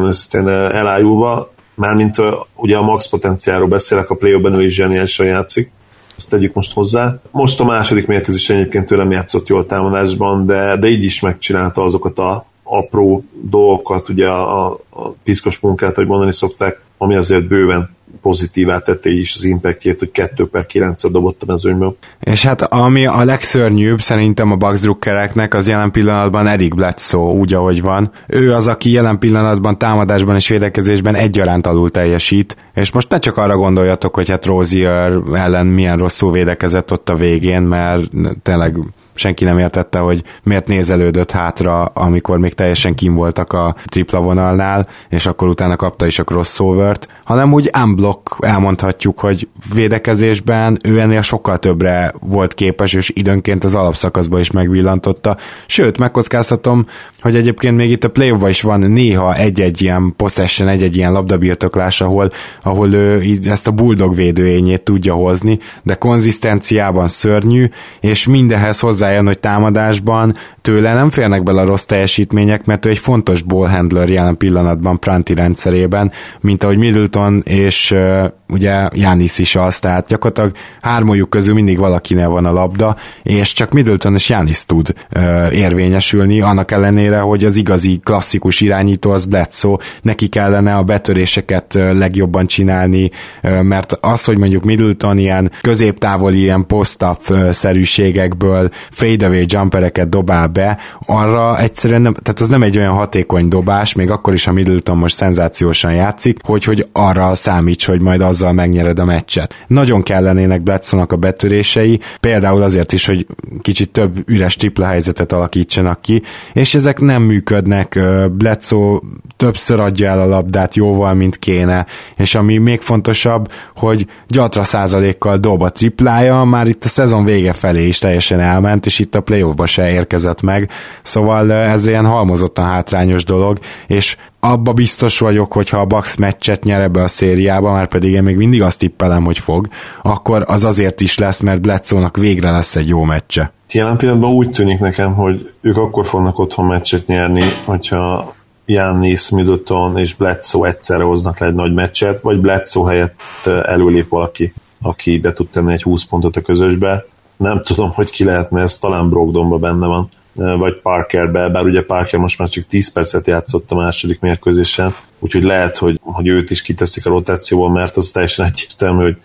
elájulva, mármint ugye a max potenciáról beszélek, a play ő is zseniálisan játszik, ezt tegyük most hozzá. Most a második mérkőzés egyébként tőlem játszott jól támadásban, de, de így is megcsinálta azokat a apró dolgokat, ugye a, a piszkos munkát, hogy mondani szokták, ami azért bőven pozitívá tette is az impactjét, hogy 2 per 9 dobott a mezőnyből. És hát ami a legszörnyűbb szerintem a Bucks drukkereknek az jelen pillanatban Eric Bledsoe úgy, ahogy van. Ő az, aki jelen pillanatban támadásban és védekezésben egyaránt alul teljesít, és most ne csak arra gondoljatok, hogy hát Rozier ellen milyen rosszul védekezett ott a végén, mert tényleg senki nem értette, hogy miért nézelődött hátra, amikor még teljesen kim voltak a tripla vonalnál, és akkor utána kapta is a crossover-t, hanem úgy unblock elmondhatjuk, hogy védekezésben ő ennél sokkal többre volt képes, és időnként az alapszakaszba is megvillantotta. Sőt, megkockáztatom, hogy egyébként még itt a play is van néha egy-egy ilyen possession, egy-egy ilyen labdabirtoklás, ahol, ahol ő ezt a bulldog védőényét tudja hozni, de konzisztenciában szörnyű, és mindehez hozzájön, hogy támadásban tőle nem férnek bele a rossz teljesítmények, mert ő egy fontos ballhandler jelen pillanatban Pranti rendszerében, mint ahogy Middleton és uh, ugye Jánisz is az, tehát gyakorlatilag hármójuk közül mindig valakinél van a labda, és csak Middleton és Jánisz tud uh, érvényesülni, annak ellenére, hogy az igazi klasszikus irányító az Bledsoe, neki kellene a betöréseket uh, legjobban csinálni, uh, mert az, hogy mondjuk Middleton ilyen középtávoli ilyen post-up szerűségekből fadeaway jumpereket dobál be, arra egyszerűen nem, tehát az nem egy olyan hatékony dobás, még akkor is, ha Middleton most szenzációsan játszik, hogy, hogy arra számíts, hogy majd azzal megnyered a meccset. Nagyon kellenének Bledsonak a betörései, például azért is, hogy kicsit több üres tripla helyzetet alakítsanak ki, és ezek nem működnek. Bledsoe többször adja el a labdát jóval, mint kéne, és ami még fontosabb, hogy gyatra százalékkal dob a triplája, már itt a szezon vége felé is teljesen elment, és itt a playoffba se érkezett meg, szóval ez ilyen halmozottan hátrányos dolog, és abba biztos vagyok, hogy ha a Bucks meccset nyer ebbe a szériába, már pedig én még mindig azt tippelem, hogy fog, akkor az azért is lesz, mert Bledsoe-nak végre lesz egy jó meccse. Jelen pillanatban úgy tűnik nekem, hogy ők akkor fognak otthon meccset nyerni, hogyha Giannis, Middleton és Bledsoe egyszerre hoznak le egy nagy meccset, vagy Bledsoe helyett előlép valaki, aki be tud tenni egy 20 pontot a közösbe. Nem tudom, hogy ki lehetne, ez talán Brogdonban benne van vagy Parkerbe, bár ugye Parker most már csak 10 percet játszott a második mérkőzésen, úgyhogy lehet, hogy, hogy őt is kiteszik a rotációból, mert az teljesen egyértelmű, hogy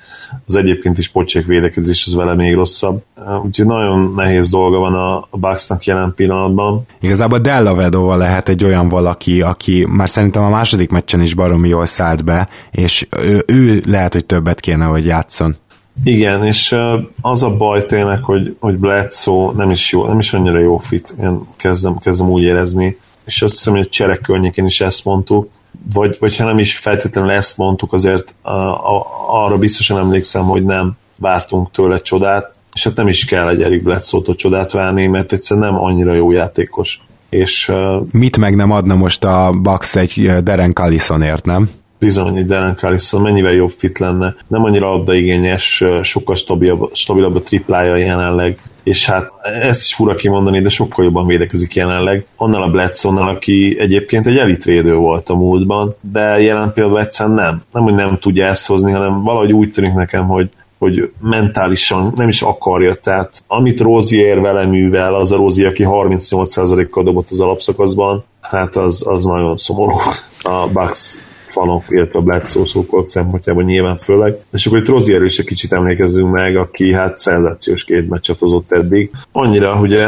az egyébként is pocsék védekezés az vele még rosszabb. Úgyhogy nagyon nehéz dolga van a, Bucksnak jelen pillanatban. Igazából Della Vedova lehet egy olyan valaki, aki már szerintem a második meccsen is baromi jól szállt be, és ő, ő lehet, hogy többet kéne, hogy játszon. Igen, és az a baj tényleg, hogy, hogy Bledsoe nem is jó, nem is annyira jó fit, én kezdem, kezdem úgy érezni, és azt hiszem, hogy a cserek környékén is ezt mondtuk, vagy, vagy ha nem is feltétlenül ezt mondtuk, azért a, a, arra biztosan emlékszem, hogy nem vártunk tőle csodát, és hát nem is kell egy Eric bledsoe csodát várni, mert egyszerűen nem annyira jó játékos. És, Mit meg nem adna most a Bucks egy Deren Callisonért, nem? Bizony, hogy Darren Carlison mennyivel jobb fit lenne. Nem annyira addaigényes, sokkal stabilabb, stabilabb a triplája jelenleg, és hát ezt is fura kimondani, de sokkal jobban védekezik jelenleg. Annál a Bledsoe-nál, aki egyébként egy elitvédő volt a múltban, de jelen például egyszerűen nem. Nem, hogy nem tudja ezt hozni, hanem valahogy úgy tűnik nekem, hogy hogy mentálisan nem is akarja. Tehát amit Rozier vele művel, az a Rozier, aki 38%-kal dobott az alapszakaszban, hát az, az nagyon szomorú. A Bucks fanok, illetve a Bledsoe szókolók szempontjából nyilván főleg. És akkor itt Rozierről is egy kicsit emlékezzünk meg, aki hát szenzációs két meccset hozott eddig. Annyira, ugye,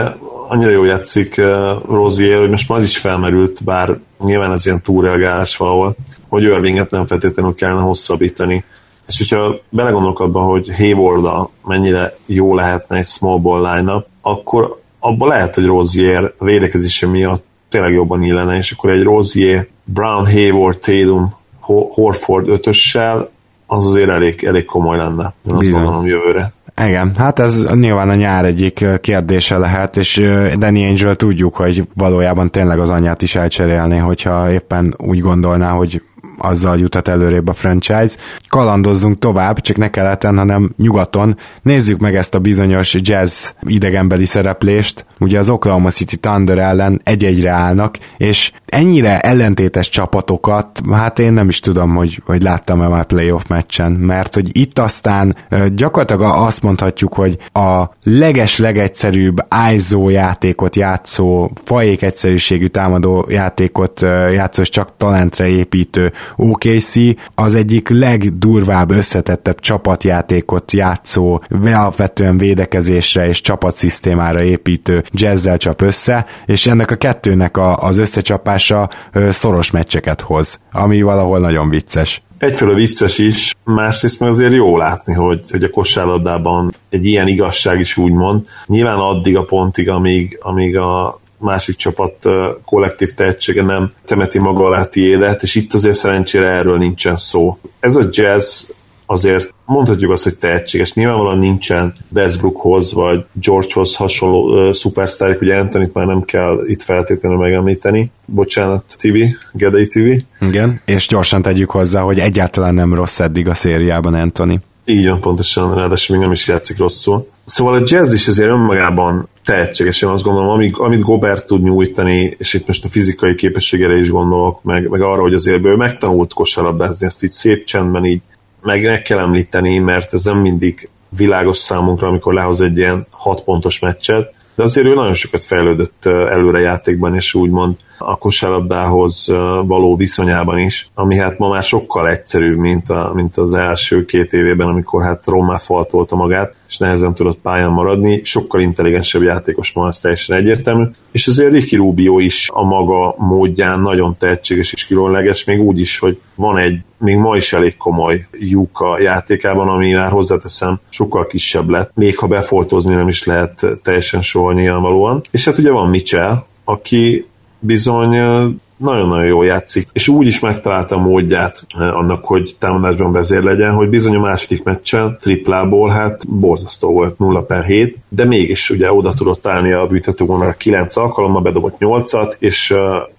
annyira jól játszik uh, Rozier, hogy most már az is felmerült, bár nyilván ez ilyen túlreagálás valahol, hogy Irvinget nem feltétlenül kellene hosszabbítani. És hogyha belegondolok abban, hogy hayward mennyire jó lehetne egy small ball line akkor abban lehet, hogy Rozier védekezése miatt tényleg jobban illene, és akkor egy Rozier, Brown, Hayward, Tatum, Horford ötössel, az azért elég, elég komoly lenne. Én azt gondolom jövőre. Igen, hát ez nyilván a nyár egyik kérdése lehet, és Danny Angel tudjuk, hogy valójában tényleg az anyját is elcserélni, hogyha éppen úgy gondolná, hogy azzal jutat előrébb a franchise. Kalandozzunk tovább, csak ne keleten, hanem nyugaton. Nézzük meg ezt a bizonyos jazz idegenbeli szereplést. Ugye az Oklahoma City Thunder ellen egy-egyre állnak, és ennyire ellentétes csapatokat, hát én nem is tudom, hogy, hogy láttam-e már playoff meccsen, mert hogy itt aztán gyakorlatilag azt mondhatjuk, hogy a leges legegyszerűbb ISO játékot játszó, fajék egyszerűségű támadó játékot játszó, és csak talentre építő OKC, az egyik legdurvább, összetettebb csapatjátékot játszó, alapvetően védekezésre és csapatszisztémára építő jazzzel csap össze, és ennek a kettőnek a, az összecsapása szoros meccseket hoz, ami valahol nagyon vicces. Egyfelől vicces is, másrészt meg azért jó látni, hogy, hogy a kosárlabdában egy ilyen igazság is úgy mond. Nyilván addig a pontig, amíg, amíg a másik csapat kollektív tehetsége nem temeti maga alá tiédet, és itt azért szerencsére erről nincsen szó. Ez a jazz azért mondhatjuk azt, hogy tehetséges. Nyilvánvalóan nincsen Westbrookhoz vagy Georgehoz hasonló uh, szupersztárok, ugye Anthony már nem kell itt feltétlenül megemlíteni. Bocsánat, TV, Gedei TV. Igen, és gyorsan tegyük hozzá, hogy egyáltalán nem rossz eddig a szériában Anthony. Így van, pontosan, ráadásul még nem is játszik rosszul. Szóval a jazz is azért önmagában tehetséges, én azt gondolom, amíg, amit Gobert tud nyújtani, és itt most a fizikai képességére is gondolok, meg, meg arra, hogy azért ő megtanult kosárlabdázni, ezt így szép csendben így meg, meg kell említeni, mert ez nem mindig világos számunkra, amikor lehoz egy ilyen hat pontos meccset, de azért ő nagyon sokat fejlődött előre játékban, és úgymond a kosárlabdához való viszonyában is, ami hát ma már sokkal egyszerűbb, mint, a, mint az első két évében, amikor hát rommá faltolta magát, és nehezen tudott pályán maradni, sokkal intelligensebb játékos ma, az teljesen egyértelmű, és azért Ricky Rubio is a maga módján nagyon tehetséges és különleges, még úgy is, hogy van egy még ma is elég komoly lyuk a játékában, ami már hozzáteszem sokkal kisebb lett, még ha befoltozni nem is lehet teljesen soha nyilvánvalóan. És hát ugye van Mitchell, aki bizony nagyon-nagyon jól játszik, és úgy is megtalálta a módját annak, hogy támadásban vezér legyen, hogy bizony a második meccsen triplából hát borzasztó volt 0 per 7, de mégis ugye oda tudott állni a büntetővonalra 9 alkalommal, bedobott 8-at, és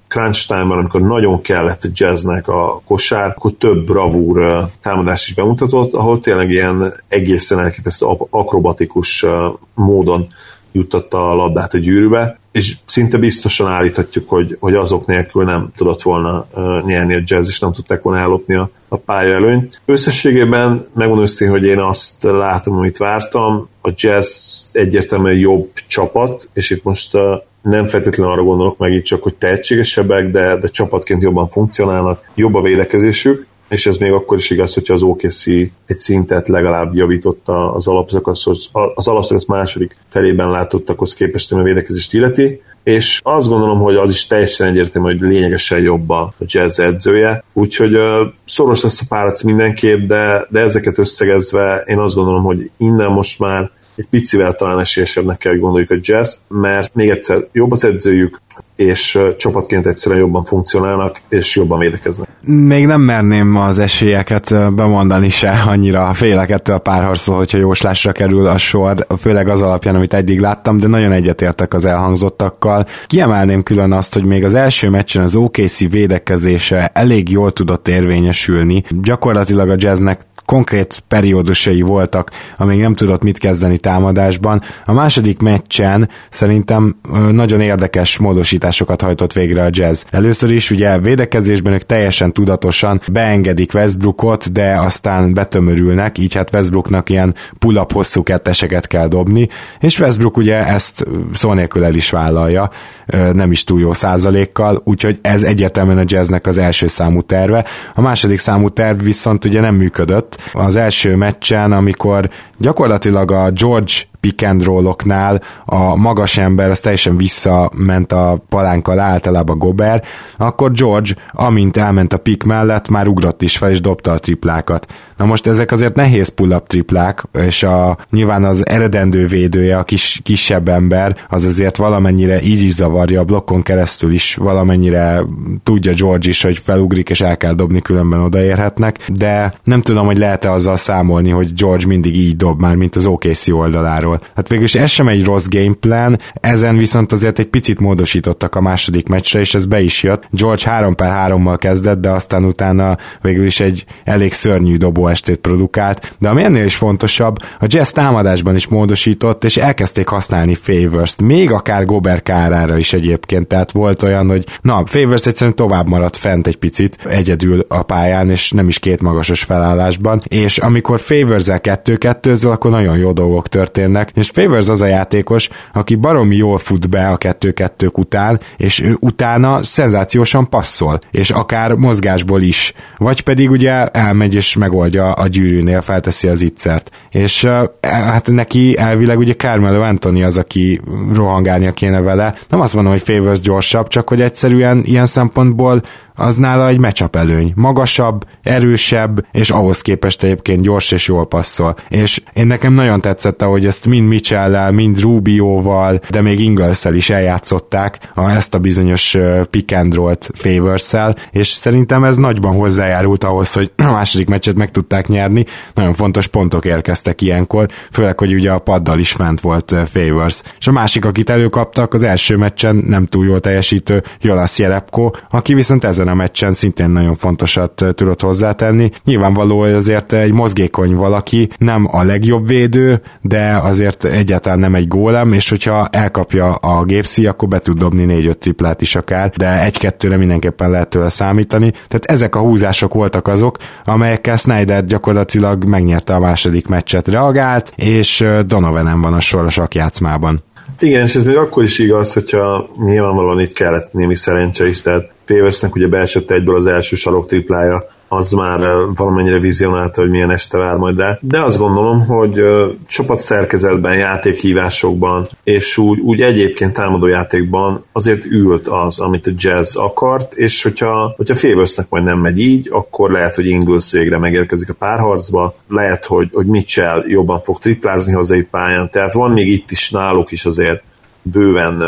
crunch time-ban, amikor nagyon kellett a jazznek a kosár, akkor több bravúr támadás is bemutatott, ahol tényleg ilyen egészen elképesztő akrobatikus módon juttatta a labdát a gyűrűbe, és szinte biztosan állíthatjuk, hogy, hogy azok nélkül nem tudott volna nyerni a jazz, és nem tudták volna ellopni a, a pálya előnyt. Összességében megmondom őszintén, hogy én azt látom, amit vártam, a jazz egyértelműen jobb csapat, és itt most nem feltétlenül arra gondolok meg itt csak, hogy tehetségesebbek, de, de csapatként jobban funkcionálnak, jobb a védekezésük, és ez még akkor is igaz, hogyha az OKC egy szintet legalább javította az alapszakaszhoz, az alapszakasz második felében látottakhoz képest, a védekezést illeti, és azt gondolom, hogy az is teljesen egyértelmű, hogy lényegesen jobb a jazz edzője, úgyhogy uh, szoros lesz a párac mindenképp, de, de ezeket összegezve én azt gondolom, hogy innen most már egy picivel talán esélyesebbnek kell, hogy gondoljuk a jazz mert még egyszer jobb az edzőjük, és csapatként egyszerűen jobban funkcionálnak, és jobban védekeznek. Még nem merném az esélyeket bemondani se, annyira félek ettől a párharcról, hogyha jóslásra kerül a sor, főleg az alapján, amit eddig láttam, de nagyon egyetértek az elhangzottakkal. Kiemelném külön azt, hogy még az első meccsen az OKC védekezése elég jól tudott érvényesülni. Gyakorlatilag a jazznek konkrét periódusai voltak, amíg nem tudott mit kezdeni támadásban. A második meccsen szerintem nagyon érdekes módosításokat hajtott végre a jazz. Először is ugye védekezésben ők teljesen tudatosan beengedik Westbrookot, de aztán betömörülnek, így hát Westbrooknak ilyen pull-up hosszú ketteseket kell dobni, és Westbrook ugye ezt szó nélkül el is vállalja, nem is túl jó százalékkal, úgyhogy ez egyértelműen a jazznek az első számú terve. A második számú terv viszont ugye nem működött, az első meccsen, amikor gyakorlatilag a George pick and a magas ember az teljesen visszament a palánk alá, általában Gober, akkor George, amint elment a pick mellett, már ugrott is fel és dobta a triplákat. Na most ezek azért nehéz pull-up triplák, és a, nyilván az eredendő védője, a kis, kisebb ember, az azért valamennyire így is zavarja, a blokkon keresztül is valamennyire tudja George is, hogy felugrik és el kell dobni, különben odaérhetnek, de nem tudom, hogy lehet-e azzal számolni, hogy George mindig így dob már, mint az OKC oldaláról passzol. Hát végül is ez sem egy rossz gameplan, ezen viszont azért egy picit módosítottak a második meccsre, és ez be is jött. George 3 per 3-mal kezdett, de aztán utána végül is egy elég szörnyű dobóestét produkált, de ami ennél is fontosabb, a Jazz támadásban is módosított, és elkezdték használni favors még akár Gober kárára is egyébként, tehát volt olyan, hogy na, Favors egyszerűen tovább maradt fent egy picit, egyedül a pályán, és nem is két magasos felállásban, és amikor Favors-el kettő kettőzzel, akkor nagyon jó dolgok történnek, és Favors az a játékos, aki baromi jól fut be a kettő kettők után, és ő utána szenzációsan passzol, és akár mozgásból is, vagy pedig ugye elmegy és megoldja a gyűrűnél, felteszi az ittszert. És uh, hát neki elvileg ugye Carmelo Anthony az, aki rohangálnia kéne vele. Nem azt mondom, hogy Favors gyorsabb, csak hogy egyszerűen ilyen szempontból az nála egy matchup előny. Magasabb, erősebb, és ahhoz képest egyébként gyors és jól passzol. És én nekem nagyon tetszett, hogy ezt mind mitchell mind Rubioval, de még ingles is eljátszották a, ezt a bizonyos pick and favors és szerintem ez nagyban hozzájárult ahhoz, hogy a második meccset meg tudták nyerni. Nagyon fontos pontok érkeztek ilyenkor, főleg, hogy ugye a paddal is ment volt Favors. És a másik, akit előkaptak, az első meccsen nem túl jól teljesítő Jonas Jerepko, aki viszont ezen ezen a meccsen szintén nagyon fontosat tudott hozzátenni. Nyilvánvaló, hogy azért egy mozgékony valaki, nem a legjobb védő, de azért egyáltalán nem egy gólem, és hogyha elkapja a gépszi, akkor be tud dobni 4-5 triplát is akár, de egy-kettőre mindenképpen lehet tőle számítani. Tehát ezek a húzások voltak azok, amelyekkel Snyder gyakorlatilag megnyerte a második meccset, reagált, és Donovan van a soros játszmában. Igen, és ez még akkor is igaz, hogyha nyilvánvalóan itt kellett némi szerencse is, tehát Pévesznek ugye beesett egyből az első sarok triplája, az már valamennyire vizionálta, hogy milyen este vár majd rá. De azt gondolom, hogy csapat szerkezetben, játékhívásokban, és úgy, úgy egyébként támadó játékban azért ült az, amit a jazz akart, és hogyha, hogyha Faversnek majd nem megy így, akkor lehet, hogy Ingles végre megérkezik a párharcba, lehet, hogy, hogy Mitchell jobban fog triplázni hazai pályán, tehát van még itt is náluk is azért bőven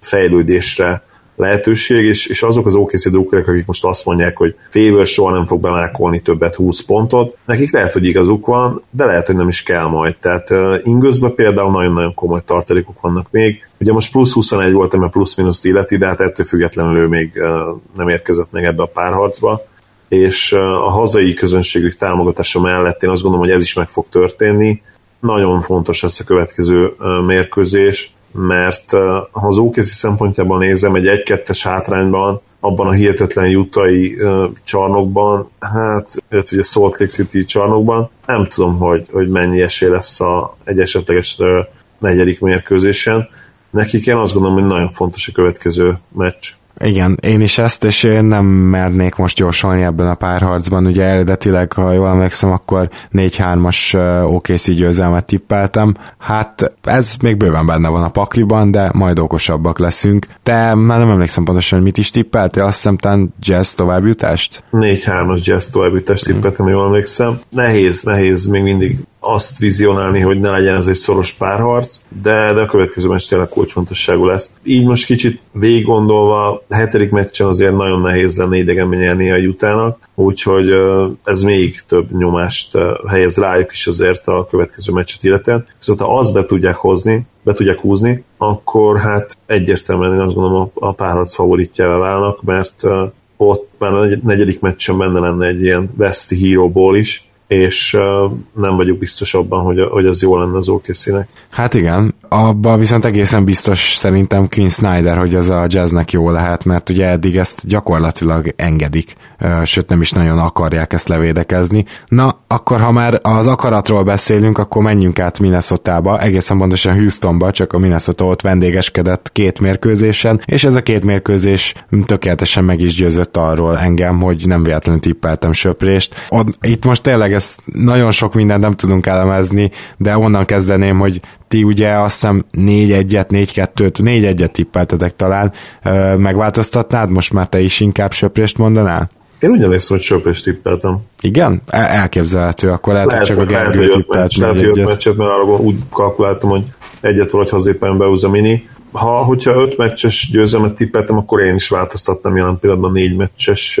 fejlődésre lehetőség, és, és azok az OKC drukkerek, akik most azt mondják, hogy Favor soha nem fog bemákolni többet 20 pontot, nekik lehet, hogy igazuk van, de lehet, hogy nem is kell majd. Tehát uh, Ingözben például nagyon-nagyon komoly tartalékok vannak még. Ugye most plusz 21 volt, mert plusz-minusz illeti, de hát ettől függetlenül ő még uh, nem érkezett meg ebbe a párharcba és a hazai közönségük támogatása mellett én azt gondolom, hogy ez is meg fog történni. Nagyon fontos lesz a következő mérkőzés, mert ha az OKC szempontjában nézem, egy 1-2-es hátrányban, abban a hihetetlen jutai csarnokban, hát, illetve ugye Salt Lake City csarnokban, nem tudom, hogy, hogy mennyi esély lesz a, egy esetleges negyedik mérkőzésen. Nekik én azt gondolom, hogy nagyon fontos a következő meccs. Igen, én is ezt, és én nem mernék most gyorsolni ebben a párharcban. Ugye eredetileg, ha jól emlékszem, akkor 4-3-as OKC győzelmet tippeltem. Hát ez még bőven benne van a pakliban, de majd okosabbak leszünk. Te már nem emlékszem pontosan, hogy mit is tippeltél, azt hiszem talán jazz továbbjutást? 4-3-as jazz továbbjutást tippeltem, jól emlékszem. Nehéz, nehéz még mindig azt vizionálni, hogy ne legyen ez egy szoros párharc, de, de a következő meccs tényleg kulcsfontosságú lesz. Így most kicsit végig gondolva, a hetedik meccsen azért nagyon nehéz lenne idegenben nyerni a jutának, úgyhogy ez még több nyomást helyez rájuk is azért a következő meccset illetően. Viszont ha azt be tudják hozni, be tudják húzni, akkor hát egyértelműen én azt gondolom a párharc favoritjává válnak, mert ott már a negyedik meccsen benne lenne egy ilyen Westi Hero Ball is, és nem vagyok biztos abban, hogy, hogy az jó lenne az okc Hát igen, abban viszont egészen biztos szerintem Queen Snyder, hogy az a jazznek jó lehet, mert ugye eddig ezt gyakorlatilag engedik, sőt nem is nagyon akarják ezt levédekezni. Na, akkor ha már az akaratról beszélünk, akkor menjünk át Minnesota-ba, egészen pontosan Houstonba, csak a Minnesota ott vendégeskedett két mérkőzésen, és ez a két mérkőzés tökéletesen meg is győzött arról engem, hogy nem véletlenül tippeltem söprést. Itt most tényleg ez nagyon sok mindent nem tudunk elemezni, de onnan kezdeném, hogy ti ugye azt hiszem 4-1-et, 4-2-t, 4-1-et tippeltetek talán, megváltoztatnád? Most már te is inkább söprést mondanál? Én emlékszem, hogy söprést tippeltem. Igen? El- elképzelhető, akkor lehet, lehet hogy csak a Gergő tippelt Lehet, hogy öt meccset, mert arra úgy kalkuláltam, hogy egyet valahogy ha éppen behúz a mini. Ha, hogyha öt meccses győzelmet tippeltem, akkor én is változtattam jelen pillanatban négy meccses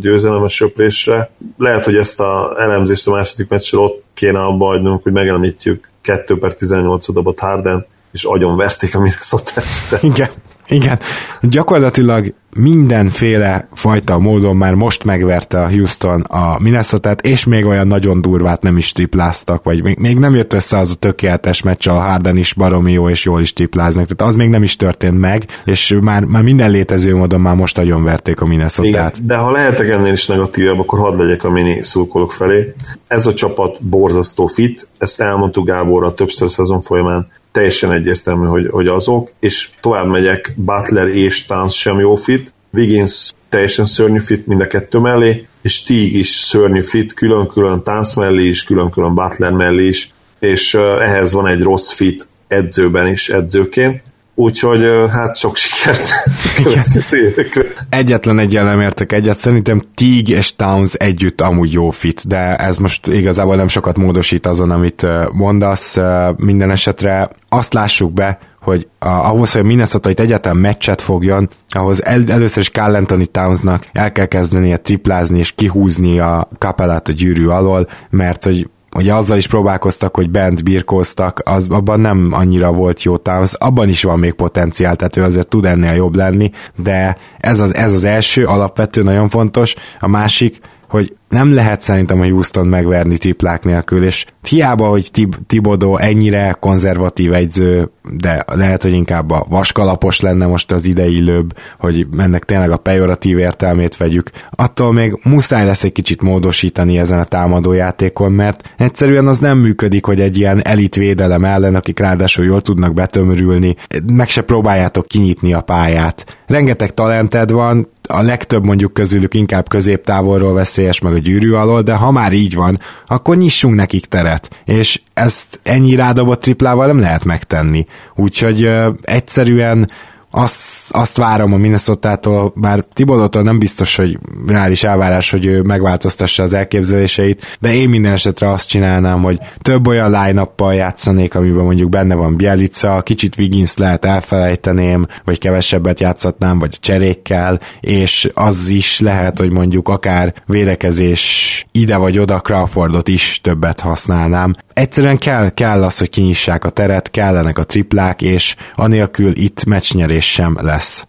győzelem a söprésre. Lehet, hogy ezt a elemzést a második meccsről ott kéne abba hagynunk, hogy megemlítjük 2 per 18 dobott Harden, és agyon verték a minnesota Igen. Igen, gyakorlatilag mindenféle fajta módon már most megverte a Houston a minnesota és még olyan nagyon durvát nem is tripláztak, vagy még nem jött össze az a tökéletes meccs, a Harden is baromi jó, és jól is tripláznak, tehát az még nem is történt meg, és már, már minden létező módon már most nagyon verték a minnesota de ha lehetek ennél is negatívabb, akkor hadd legyek a mini szurkolók felé. Ez a csapat borzasztó fit, ezt elmondtuk Gáborra többször szezon folyamán, teljesen egyértelmű, hogy, hogy azok, és tovább megyek, Butler és Towns sem jó fit, Wiggins teljesen szörnyű fit mind a kettő mellé, és Teague is szörnyű fit, külön-külön Towns mellé is, külön-külön Butler mellé is, és ehhez van egy rossz fit edzőben is, edzőként, úgyhogy hát sok sikert következő. Egyetlen egy nem értek egyet, szerintem Tig és Towns együtt amúgy jó fit, de ez most igazából nem sokat módosít azon, amit mondasz. Minden esetre azt lássuk be, hogy ahhoz, hogy a Minnesota itt egyáltalán meccset fogjon, ahhoz el, először is Carl Anthony Townsnak el kell kezdenie triplázni és kihúzni a kapelát a gyűrű alól, mert hogy ugye azzal is próbálkoztak, hogy bent birkóztak, az, abban nem annyira volt jó Towns, abban is van még potenciál, tehát ő azért tud ennél jobb lenni, de ez az, ez az első alapvető nagyon fontos, a másik, hogy nem lehet szerintem a Houston megverni triplák nélkül, és hiába, hogy Tib- Tibodó ennyire konzervatív egyző, de lehet, hogy inkább a vaskalapos lenne most az ideillőbb, hogy ennek tényleg a pejoratív értelmét vegyük, attól még muszáj lesz egy kicsit módosítani ezen a támadójátékon, mert egyszerűen az nem működik, hogy egy ilyen elit védelem ellen, akik ráadásul jól tudnak betömörülni, meg se próbáljátok kinyitni a pályát. Rengeteg talented van, a legtöbb mondjuk közülük inkább középtávolról veszélyes, meg a gyűrű alól, de ha már így van, akkor nyissunk nekik teret, és ezt ennyi rádobott triplával nem lehet megtenni. Úgyhogy ö, egyszerűen azt, azt várom a minnesota bár Tibodótól nem biztos, hogy reális elvárás, hogy ő megváltoztassa az elképzeléseit, de én minden esetre azt csinálnám, hogy több olyan line játszanék, amiben mondjuk benne van Bielica, kicsit Wiggins lehet elfelejteném, vagy kevesebbet játszatnám, vagy cserékkel, és az is lehet, hogy mondjuk akár védekezés ide vagy oda Crawfordot is többet használnám. Egyszerűen kell, kell az, hogy kinyissák a teret, kellenek a triplák, és anélkül itt meccsnyerés sem lesz.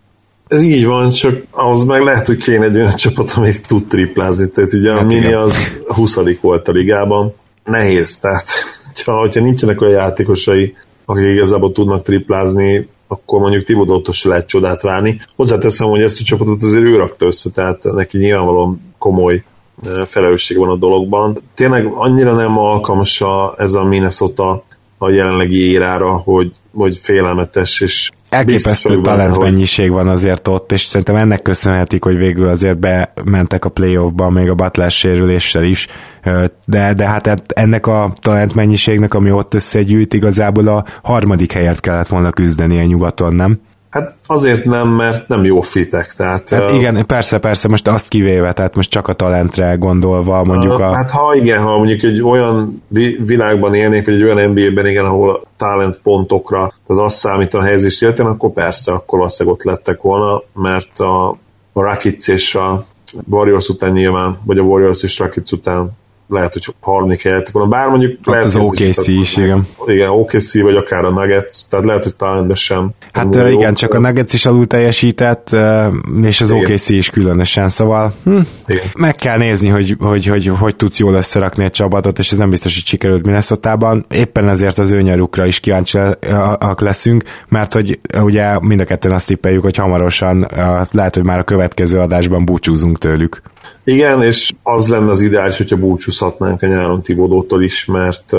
Ez így van, csak ahhoz meg lehet, hogy kéne egy olyan csapat, amelyik tud triplázni. Tehát ugye hát a Mini igen. az 20 volt a ligában. Nehéz, tehát ha, hogyha nincsenek olyan játékosai, akik igazából tudnak triplázni, akkor mondjuk Tibodótól se lehet csodát várni. Hozzáteszem, hogy ezt a csapatot azért ő rakta össze, tehát neki nyilvánvalóan komoly felelősség van a dologban. Tényleg annyira nem alkalmas a, ez a Minnesota a jelenlegi érára, hogy, hogy félelmetes, és elképesztő talentmennyiség hogy... van azért ott, és szerintem ennek köszönhetik, hogy végül azért bementek a playoffba, még a Butler sérüléssel is, de, de hát ennek a talentmennyiségnek, ami ott összegyűjt, igazából a harmadik helyet kellett volna küzdeni a nyugaton, nem? Hát azért nem, mert nem jó fitek. Tehát, hát igen, persze, persze, most azt kivéve, tehát most csak a talentre gondolva mondjuk a... Hát ha igen, ha mondjuk egy olyan világban élnék, vagy egy olyan NBA-ben, igen, ahol talent pontokra, tehát azt számít a helyezés jöttem, akkor persze, akkor valószínűleg ott lettek volna, mert a, a Rakic és a Warriors után nyilván, vagy a Warriors és Rakic után lehet, hogy harmadik helyet volna, bár mondjuk Ott lehet, az OKC is, igen. Igen, OKC, vagy akár a Nuggets, tehát lehet, hogy talán sem. Hát igen, jó, csak a Nuggets is alul teljesített, és az igen. OKC is különösen, szóval hm, meg kell nézni, hogy hogy, hogy hogy tudsz jól összerakni egy csapatot, és ez nem biztos, hogy sikerült minnesota Éppen ezért az ő nyarukra is kíváncsiak leszünk, mert hogy ugye mind a ketten azt tippeljük, hogy hamarosan lehet, hogy már a következő adásban búcsúzunk tőlük. Igen, és az lenne az ideális, hogyha búcsúzhatnánk a nyáron Tibodótól is, mert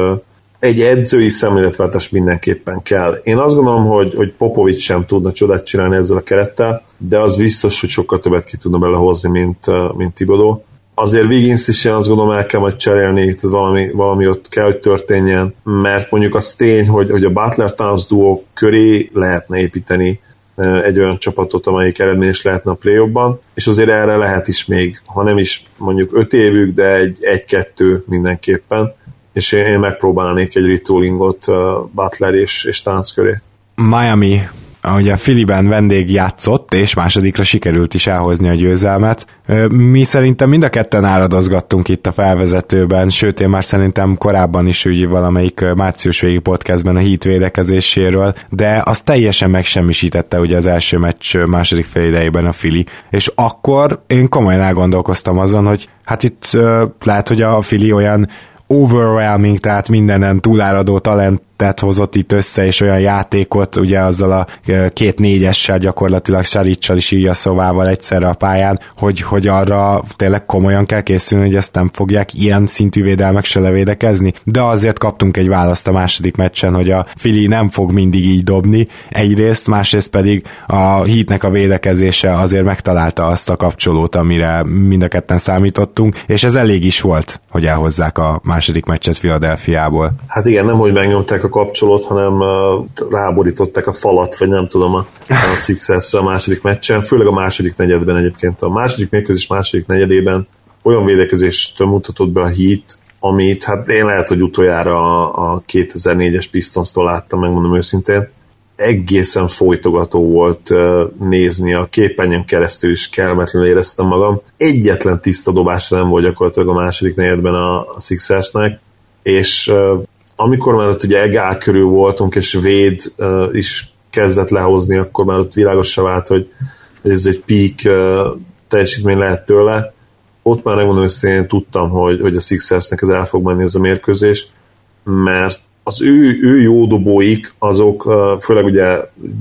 egy edzői szemléletváltás mindenképpen kell. Én azt gondolom, hogy, hogy Popovics sem tudna csodát csinálni ezzel a kerettel, de az biztos, hogy sokkal többet ki tudna belehozni, mint, mint Tibodó. Azért Wiggins is én azt gondolom el kell majd cserélni, tehát valami, valami ott kell, hogy történjen, mert mondjuk az tény, hogy, hogy a Butler Towns duo köré lehetne építeni egy olyan csapatot, amelyik eredményes lehetne a play és azért erre lehet is még, ha nem is mondjuk öt évük, de egy, egy-kettő mindenképpen, és én, én megpróbálnék egy retoolingot Butler és, és Tánc köré. Miami ahogy a Filiben vendég játszott, és másodikra sikerült is elhozni a győzelmet. Mi szerintem mind a ketten áradozgattunk itt a felvezetőben, sőt én már szerintem korábban is úgy valamelyik március végi podcastben a hit védekezéséről, de az teljesen megsemmisítette ugye az első meccs második fél idejében a Fili, és akkor én komolyan elgondolkoztam azon, hogy hát itt lehet, hogy a Fili olyan overwhelming, tehát mindenen túláradó talent keretet hozott itt össze, és olyan játékot, ugye azzal a két négyessel gyakorlatilag Saricsal is így a szovával egyszerre a pályán, hogy, hogy arra tényleg komolyan kell készülni, hogy ezt nem fogják ilyen szintű védelmek se levédekezni, de azért kaptunk egy választ a második meccsen, hogy a Fili nem fog mindig így dobni egyrészt, másrészt pedig a hitnek a védekezése azért megtalálta azt a kapcsolót, amire mind a ketten számítottunk, és ez elég is volt, hogy elhozzák a második meccset Philadelphiából. Hát igen, nem, hogy megnyomták a kapcsolót, hanem ráborították a falat, vagy nem tudom, a, a Sixers a második meccsen, főleg a második negyedben egyébként. A második mérkőzés második negyedében olyan védekezést mutatott be a Heat, amit hát én lehet, hogy utoljára a 2004-es Pistons-tól láttam, megmondom őszintén, egészen folytogató volt nézni, a képernyőn keresztül is kellemetlenül éreztem magam. Egyetlen tiszta dobás nem volt gyakorlatilag a második negyedben a Sixersnek, és amikor már ott ugye egál körül voltunk, és Véd uh, is kezdett lehozni, akkor már ott világosra vált, hogy, ez egy peak uh, teljesítmény lehet tőle. Ott már megmondom, hogy én tudtam, hogy, hogy a Sixersnek ez el fog menni ez a mérkőzés, mert az ő, ő jó dobóik, azok, főleg ugye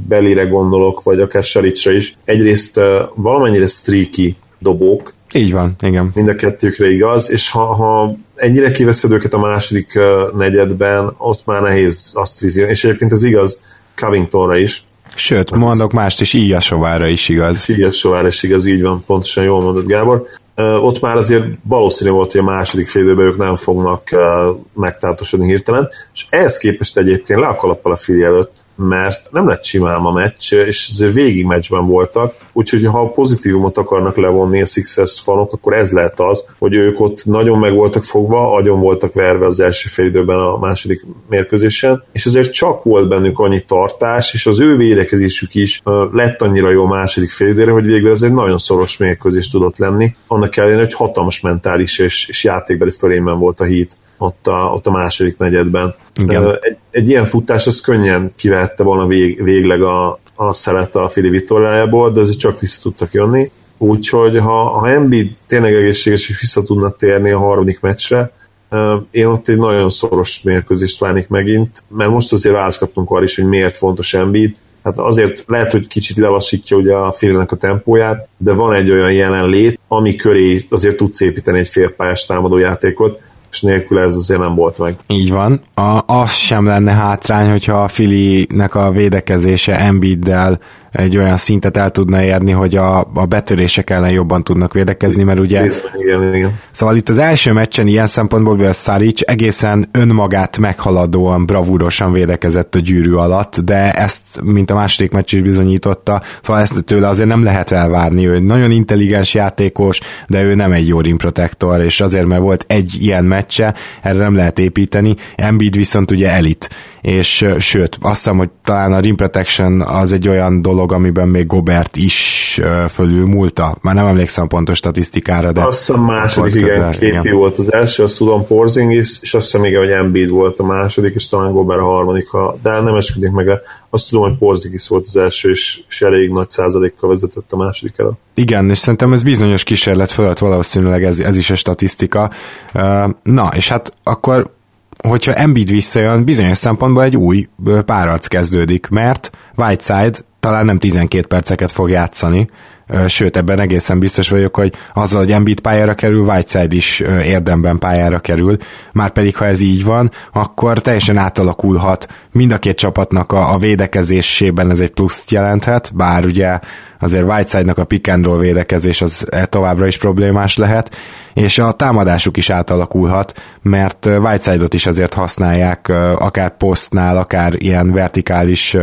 Belire gondolok, vagy akár Selicsre is, egyrészt valamennyire streaky dobók, így van, igen. Mind a kettőkre igaz, és ha, ha ennyire kiveszed őket a második negyedben, ott már nehéz azt vizni. És egyébként ez igaz Covingtonra is. Sőt, hát mondok mást is, Ijasovára is igaz. Ijasovára is igaz, így van, pontosan jól mondod Gábor. Ott már azért valószínű volt, hogy a második fél időben ők nem fognak megtátosodni hirtelen, és ehhez képest egyébként le a kalappal a figyelőt, előtt mert nem lett simán a meccs, és azért végig meccsben voltak, úgyhogy ha pozitívumot akarnak levonni a Sixers fanok, akkor ez lehet az, hogy ők ott nagyon meg voltak fogva, agyon voltak verve az első fél időben a második mérkőzésen, és azért csak volt bennük annyi tartás, és az ő védekezésük is lett annyira jó a második fél időre, hogy végül ez egy nagyon szoros mérkőzés tudott lenni, annak ellenére, hogy hatalmas mentális és, és játékbeli fölényben volt a hit ott a, ott a második negyedben. Igen. Egy, egy ilyen futás az könnyen kivette volna vég, végleg a, a szelet a Fili Vittoriájából, de azért csak vissza tudtak jönni. Úgyhogy ha, ha Embiid tényleg egészséges és vissza tudna térni a harmadik meccsre, én ott egy nagyon szoros mérkőzést várnék megint, mert most azért választ kaptunk arra is, hogy miért fontos Embiid. Hát azért lehet, hogy kicsit lelassítja ugye a félnek a tempóját, de van egy olyan jelenlét, ami köré azért tudsz építeni egy félpályás támadójátékot, és nélkül ez azért nem volt meg. Így van. A, az sem lenne hátrány, hogyha a Filinek a védekezése Embiiddel egy olyan szintet el tudna érni, hogy a, a betörések ellen jobban tudnak védekezni, mert ugye... Igen, igen. Szóval itt az első meccsen ilyen szempontból a Saric egészen önmagát meghaladóan, bravúrosan védekezett a gyűrű alatt, de ezt, mint a második meccs is bizonyította, szóval ezt tőle azért nem lehet elvárni, ő nagyon intelligens játékos, de ő nem egy jó rim protector, és azért, mert volt egy ilyen meccse, erre nem lehet építeni, Embiid viszont ugye elit, és sőt, azt hiszem, hogy talán a rim protection az egy olyan dolog, amiben még Gobert is fölül múlta. Már nem emlékszem pontos statisztikára, de... Azt hiszem második, igen, közel, képi igen. volt az első, azt tudom Porzingis, és azt hiszem még, hogy Embiid volt a második, és talán Gobert a harmadik, ha, de nem esküdik meg, azt tudom, hogy Porzingis volt az első, és, és elég nagy százalékkal vezetett a második el. Igen, és szerintem ez bizonyos kísérlet fölött valószínűleg ez, ez is a statisztika. Na, és hát akkor hogyha Embiid visszajön, bizonyos szempontból egy új párarc kezdődik, mert Whiteside talán nem 12 perceket fog játszani, sőt ebben egészen biztos vagyok, hogy azzal, hogy Embiid pályára kerül, Whiteside is érdemben pályára kerül, már pedig ha ez így van, akkor teljesen átalakulhat mind a két csapatnak a, a védekezésében ez egy pluszt jelenthet, bár ugye azért Whiteside-nak a pick and roll védekezés az e továbbra is problémás lehet, és a támadásuk is átalakulhat, mert Whiteside-ot is azért használják akár posztnál, akár ilyen vertikális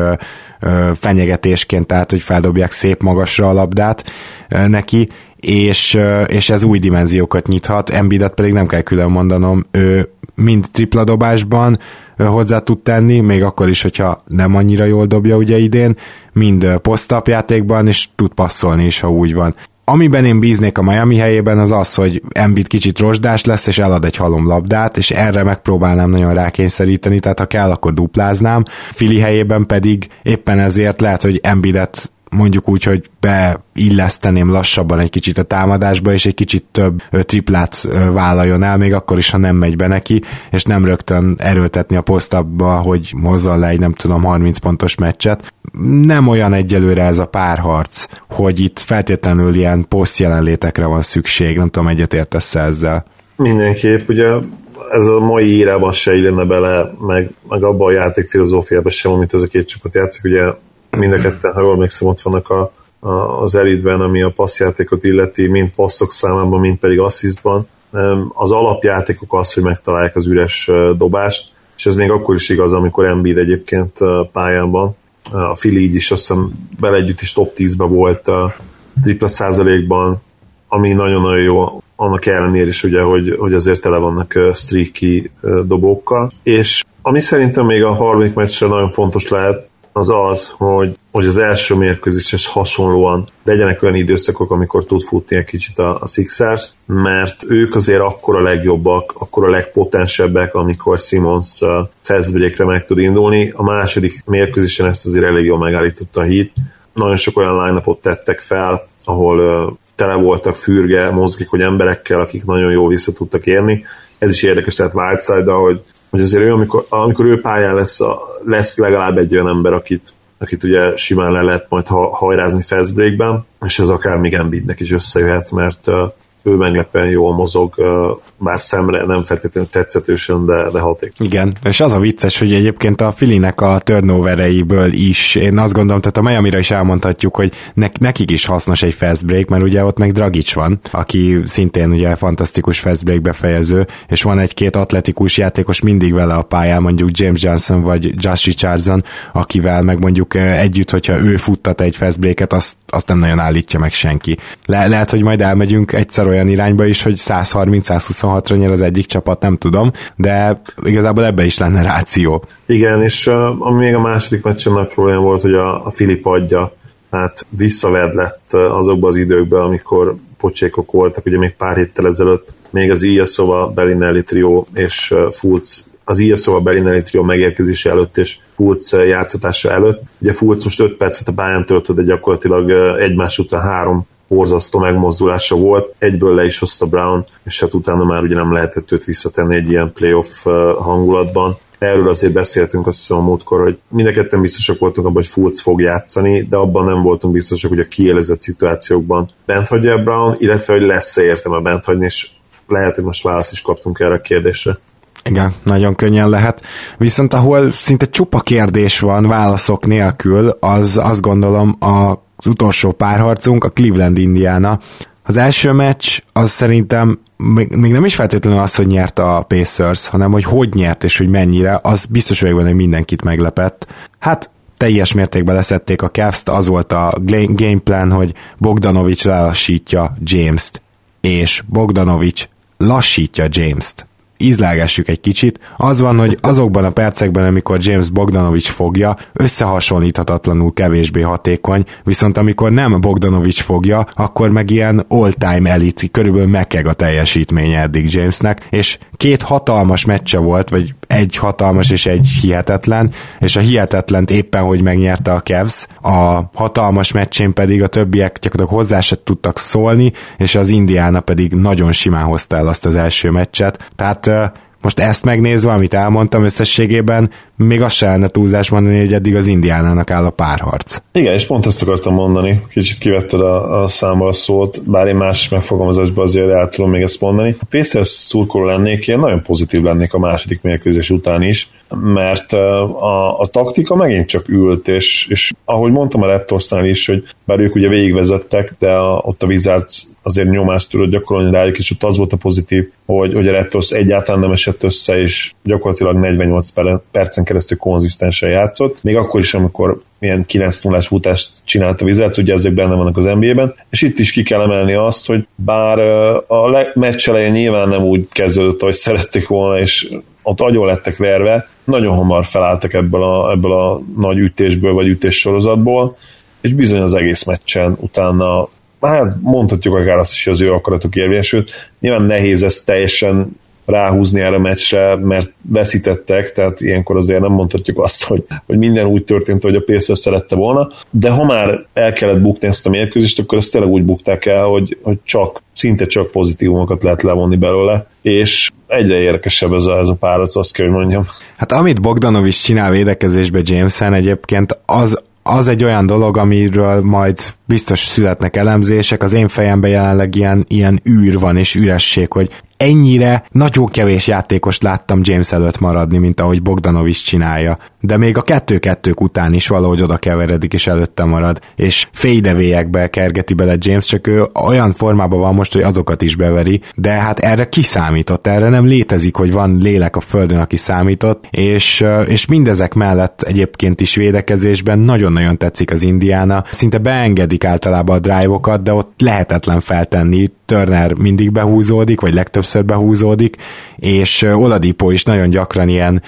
fenyegetésként, tehát hogy feldobják szép magasra a labdát neki, és, és ez új dimenziókat nyithat, Embiidet pedig nem kell külön mondanom, ő mind tripla dobásban hozzá tud tenni, még akkor is, hogyha nem annyira jól dobja ugye idén, mind posztapjátékban, és tud passzolni is, ha úgy van. Amiben én bíznék a Miami helyében az az, hogy Embiid kicsit rozsdás lesz, és elad egy halom labdát, és erre megpróbálnám nagyon rákényszeríteni, tehát ha kell, akkor dupláznám. Fili helyében pedig éppen ezért lehet, hogy Embiidet mondjuk úgy, hogy beilleszteném lassabban egy kicsit a támadásba, és egy kicsit több triplát vállaljon el, még akkor is, ha nem megy be neki, és nem rögtön erőltetni a posztabba, hogy hozzon le egy nem tudom 30 pontos meccset. Nem olyan egyelőre ez a párharc, hogy itt feltétlenül ilyen poszt jelenlétekre van szükség, nem tudom, egyetértesz ezzel. Mindenképp, ugye ez a mai írában se illene bele, meg, meg abban a játékfilozófiában sem, amit ez a két csapat játszik, ugye mind a ketten, ha jól emlékszem, ott vannak a, a, az elitben, ami a passzjátékot illeti, mind passzok számában, mind pedig asszisztban. Az alapjátékok az, hogy megtalálják az üres dobást, és ez még akkor is igaz, amikor Embiid egyébként pályán van. A Fili így is azt hiszem bele együtt is top 10-ben volt a tripla százalékban, ami nagyon-nagyon jó, annak ellenére is ugye, hogy, hogy azért tele vannak streaky dobókkal. És ami szerintem még a harmadik meccsre nagyon fontos lehet, az az, hogy, hogy az első mérkőzéshez hasonlóan legyenek olyan időszakok, amikor tud futni egy kicsit a, a Sixers, mert ők azért akkor a legjobbak, akkor a legpotensebbek, amikor Simons fastbreakre meg tud indulni. A második mérkőzésen ezt azért elég jól megállította a hit. Nagyon sok olyan line tettek fel, ahol tele voltak fürge, mozgékony emberekkel, akik nagyon jól vissza tudtak érni. Ez is érdekes, tehát Whiteside, hogy hogy azért ő, amikor, amikor ő pályán lesz, a, lesz legalább egy olyan ember, akit, akit ugye simán le lehet majd ha, hajrázni fast breakben, és ez akár még Embiidnek is összejöhet, mert ő meglepően jól mozog, bár szemre nem feltétlenül tetszetősen, de, de haték. Igen, és az a vicces, hogy egyébként a Filinek a turnovereiből is, én azt gondolom, tehát a Miami-ra is elmondhatjuk, hogy ne, nekik is hasznos egy fast break, mert ugye ott meg Dragic van, aki szintén ugye fantasztikus fast break befejező, és van egy-két atletikus játékos mindig vele a pályán, mondjuk James Johnson vagy Josh Richardson, akivel meg mondjuk együtt, hogyha ő futtat egy fast breaket, azt, azt nem nagyon állítja meg senki. Le, lehet, hogy majd elmegyünk egyszer olyan irányba is, hogy 130-126-ra nyer az egyik csapat, nem tudom, de igazából ebbe is lenne ráció. Igen, és uh, ami még a második meccsen nagy probléma volt, hogy a, a Filip adja hát visszaved lett azokban az időkben, amikor pocsékok voltak, ugye még pár héttel ezelőtt, még az Ilyeszova, Bellinelli trio és Fulc az Ilyeszova Bellinelli trio megérkezése előtt és Fulc játszatása előtt. Ugye Fulc most 5 percet a pályán töltött, de gyakorlatilag egymás után három borzasztó megmozdulása volt, egyből le is hozta Brown, és hát utána már ugye nem lehetett őt visszatenni egy ilyen playoff hangulatban. Erről azért beszéltünk azt hiszem a múltkor, hogy mind a biztosak voltunk abban, hogy Fultz fog játszani, de abban nem voltunk biztosak, hogy a kiélezett szituációkban bent hagyja Brown, illetve hogy lesz-e értelme bent hagyni, és lehet, hogy most választ is kaptunk erre a kérdésre. Igen, nagyon könnyen lehet. Viszont ahol szinte csupa kérdés van válaszok nélkül, az azt gondolom a az utolsó párharcunk, a Cleveland Indiana. Az első meccs az szerintem még, még nem is feltétlenül az, hogy nyert a Pacers, hanem hogy hogy nyert és hogy mennyire, az biztos vagyok benne, hogy mindenkit meglepett. Hát teljes mértékben leszették a cavs az volt a game plan, hogy Bogdanovics lelassítja James-t, és Bogdanovics lassítja James-t ízlágessük egy kicsit. Az van, hogy azokban a percekben, amikor James Bogdanovics fogja, összehasonlíthatatlanul kevésbé hatékony, viszont amikor nem Bogdanovics fogja, akkor meg ilyen all-time elite, körülbelül megkeg a teljesítménye eddig Jamesnek, és két hatalmas meccse volt, vagy egy hatalmas és egy hihetetlen, és a hihetetlent éppen, hogy megnyerte a Cavs, a hatalmas meccsén pedig a többiek gyakorlatilag hozzá se tudtak szólni, és az Indiana pedig nagyon simán hozta el azt az első meccset, tehát most ezt megnézve, amit elmondtam összességében, még azt se lenne túlzás mondani, hogy eddig az indiánának áll a párharc. Igen, és pont ezt akartam mondani, kicsit kivetted a, a számmal a szót, bár én más megfogalmazásban azért el tudom még ezt mondani. A Pacers szurkoló lennék, én nagyon pozitív lennék a második mérkőzés után is, mert a, a taktika megint csak ült, és, és ahogy mondtam a Raptorsnál is, hogy bár ők ugye végigvezettek, de a, ott a Wizards azért nyomást tudott gyakorolni rájuk, és ott az volt a pozitív, hogy, hogy a Raptors egyáltalán nem esett össze, és gyakorlatilag 48 percen keresztül konzisztensen játszott, még akkor is, amikor milyen 9 0 futást csinált a Wizards, ugye ezek benne vannak az NBA-ben, és itt is ki kell emelni azt, hogy bár a meccs elején nyilván nem úgy kezdődött, ahogy szerették volna, és ott agyon lettek verve, nagyon hamar felálltak ebből a, ebből a nagy ütésből, vagy ütés sorozatból, és bizony az egész meccsen utána, hát mondhatjuk akár azt is, hogy az ő akaratok érvényesült. Nyilván nehéz ezt teljesen ráhúzni erre a meccsre, mert veszítettek, tehát ilyenkor azért nem mondhatjuk azt, hogy, hogy minden úgy történt, hogy a Pacers szerette volna, de ha már el kellett bukni ezt a mérkőzést, akkor ezt tényleg úgy bukták el, hogy, hogy csak, szinte csak pozitívumokat lehet levonni belőle, és egyre érdekesebb ez a, ez a párat, azt kell, hogy mondjam. Hát amit Bogdanovics csinál védekezésbe Jameson egyébként, az az egy olyan dolog, amiről majd biztos születnek elemzések, az én fejemben jelenleg ilyen, ilyen űr van és üresség, hogy ennyire nagyon kevés játékost láttam James előtt maradni, mint ahogy Bogdanovics csinálja. De még a kettő-kettők után is valahogy oda keveredik és előtte marad, és fédevélyekbe kergeti bele James, csak ő olyan formában van most, hogy azokat is beveri, de hát erre kiszámított, erre nem létezik, hogy van lélek a földön, aki számított, és, és mindezek mellett egyébként is védekezésben nagyon-nagyon tetszik az Indiána, szinte beengedik általában a drive-okat, de ott lehetetlen feltenni, Turner mindig behúzódik, vagy legtöbbször behúzódik, és Oladipo is nagyon gyakran ilyen,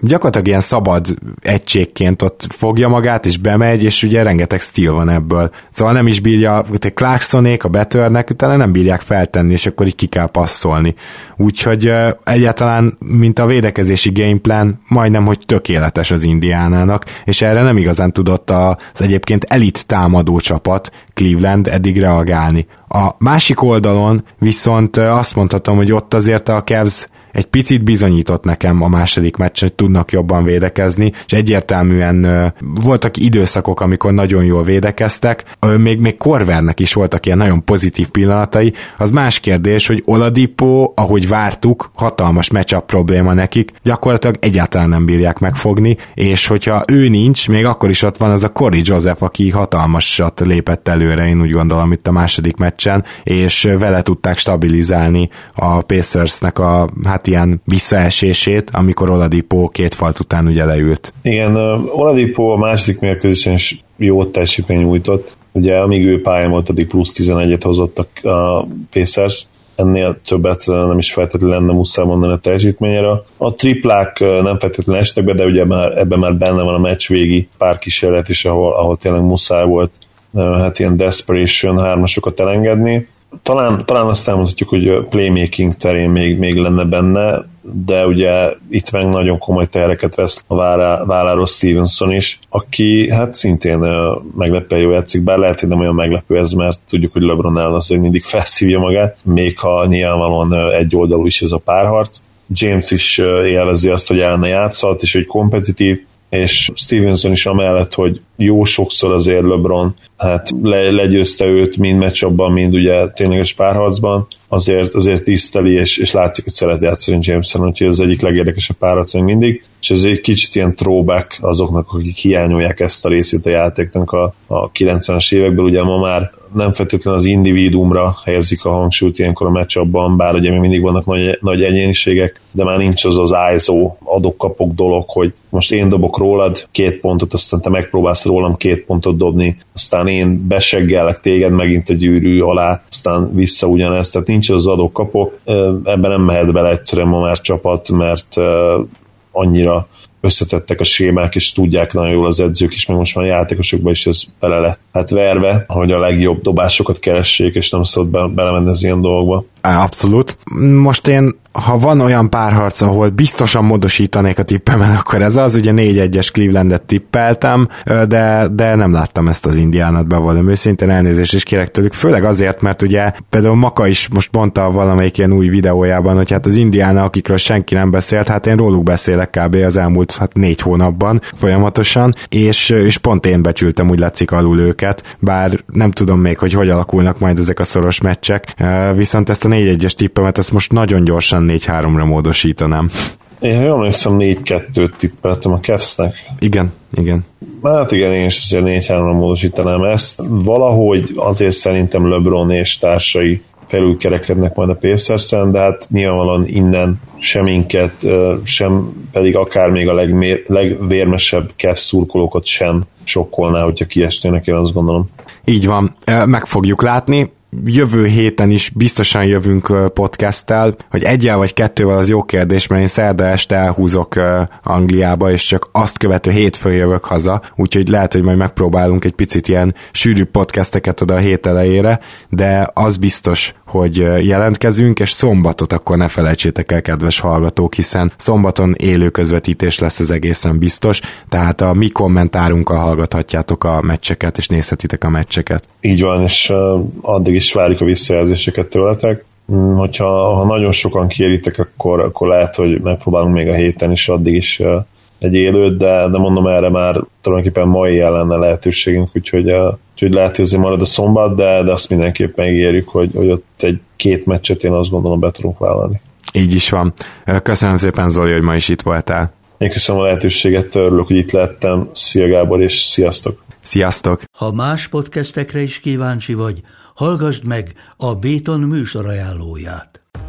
gyakorlatilag ilyen szabad egységként ott fogja magát, és bemegy, és ugye rengeteg stíl van ebből. Szóval nem is bírja, a Clarksonék, a Betörnek, utána nem bírják feltenni, és akkor így ki kell passzolni. Úgyhogy egyáltalán, mint a védekezési gameplan, majdnem, hogy tökéletes az Indiánának, és erre nem igazán tudott az egyébként elit támadó csapat Cleveland eddig reagálni. A másik oldalon viszont azt mondhatom, hogy ott azért a Cavs egy picit bizonyított nekem a második meccsen, hogy tudnak jobban védekezni, és egyértelműen voltak időszakok, amikor nagyon jól védekeztek, még, még Korvernek is voltak ilyen nagyon pozitív pillanatai, az más kérdés, hogy Oladipo, ahogy vártuk, hatalmas matchup probléma nekik, gyakorlatilag egyáltalán nem bírják megfogni, és hogyha ő nincs, még akkor is ott van az a Corey Joseph, aki hatalmasat lépett előre, én úgy gondolom itt a második meccsen, és vele tudták stabilizálni a Pacersnek a hát hát ilyen visszaesését, amikor Oladipo két falt után ugye leült. Igen, Oladipo a második mérkőzésen is jó teljesítmény nyújtott. Ugye amíg ő pályán volt, addig plusz 11-et hozott a Pacers, ennél többet nem is feltétlenül lenne muszáj mondani a teljesítményére. A triplák nem feltétlenül estek be, de ugye már, ebben már benne van a meccs végi pár kísérlet is, ahol, ahol tényleg muszáj volt hát ilyen desperation hármasokat elengedni talán, talán azt elmondhatjuk, hogy a playmaking terén még, még lenne benne, de ugye itt meg nagyon komoly tereket vesz a válláról Stevenson is, aki hát szintén meglepően jó játszik, bár lehet, hogy nem olyan meglepő ez, mert tudjuk, hogy LeBron ellen azért mindig felszívja magát, még ha nyilvánvalóan egy oldalú is ez a párharc. James is élvezi azt, hogy ellene játszhat, és hogy kompetitív, és Stevenson is amellett, hogy jó sokszor azért LeBron hát le, legyőzte őt mind meccsabban, mind ugye tényleges párharcban, azért, azért tiszteli, és, és látszik, hogy szeret játszani Jameson, úgyhogy ez egyik legérdekesebb párharc még mindig, és ez egy kicsit ilyen throwback azoknak, akik hiányolják ezt a részét a játéknak a, a 90-es évekből, ugye ma már nem feltétlenül az individuumra helyezik a hangsúlyt ilyenkor a meccsabban, bár ugye még mindig vannak nagy, nagy egyéniségek, de már nincs az az ISO adok-kapok dolog, hogy most én dobok rólad két pontot, aztán te megpróbálsz rólam két pontot dobni, aztán én beseggelek téged megint egy gyűrű alá, aztán vissza ugyanezt, tehát nincs az adok-kapok, ebben nem mehet bele egyszerűen ma már csapat, mert annyira összetettek a sémák, és tudják nagyon jól az edzők is, meg most már a játékosokban is ez bele lett hát verve, hogy a legjobb dobásokat keressék, és nem szabad be, belemenni az ilyen dolgokba. Abszolút. Most én ha van olyan párharc, ahol biztosan módosítanék a tippemen, akkor ez az, ugye 4-1-es Clevelandet tippeltem, de, de nem láttam ezt az indiánat bevallom őszintén elnézést is kérek tőlük, főleg azért, mert ugye például Maka is most mondta valamelyik ilyen új videójában, hogy hát az indiána, akikről senki nem beszélt, hát én róluk beszélek kb. az elmúlt hát négy hónapban folyamatosan, és, és pont én becsültem, úgy látszik alul őket, bár nem tudom még, hogy hogy alakulnak majd ezek a szoros meccsek, viszont ezt a 4-1-es tippemet ezt most nagyon gyorsan 4-3-ra módosítanám. Én jól emlékszem, 4-2-t tippeltem a Kevsznek. Igen, igen. Hát igen, én is azért 4 3 módosítanám ezt. Valahogy azért szerintem LeBron és társai felülkerekednek majd a pacers de hát nyilvánvalóan innen sem minket, sem pedig akár még a legmér, legvérmesebb Kev szurkolókat sem sokkolná, hogyha kiesnének, én azt gondolom. Így van, meg fogjuk látni jövő héten is biztosan jövünk podcasttel, hogy egyel vagy kettővel az jó kérdés, mert én szerda este elhúzok Angliába, és csak azt követő hétfőn jövök haza, úgyhogy lehet, hogy majd megpróbálunk egy picit ilyen sűrű podcasteket oda a hét elejére, de az biztos, hogy jelentkezünk, és szombatot akkor ne felejtsétek el, kedves hallgatók, hiszen szombaton élő közvetítés lesz az egészen biztos, tehát a mi kommentárunkkal hallgathatjátok a meccseket, és nézhetitek a meccseket. Így van, és addig is várjuk a visszajelzéseket tőletek. Mm, hogyha ha nagyon sokan kéritek, akkor, akkor lehet, hogy megpróbálunk még a héten is, addig is egy élőt, de, de mondom erre már tulajdonképpen mai lenne lehetőségünk, úgyhogy, úgyhogy lehet, hogy marad a szombat, de, de azt mindenképpen ígérjük, hogy, hogy ott egy két meccset én azt gondolom be tudunk vállalni. Így is van. Köszönöm szépen Zoli, hogy ma is itt voltál. Én köszönöm a lehetőséget, örülök, hogy itt lettem. Szia Gábor, és sziasztok! Sziasztok! Ha más podcastekre is kíváncsi vagy, hallgassd meg a Béton műsor ajánlóját.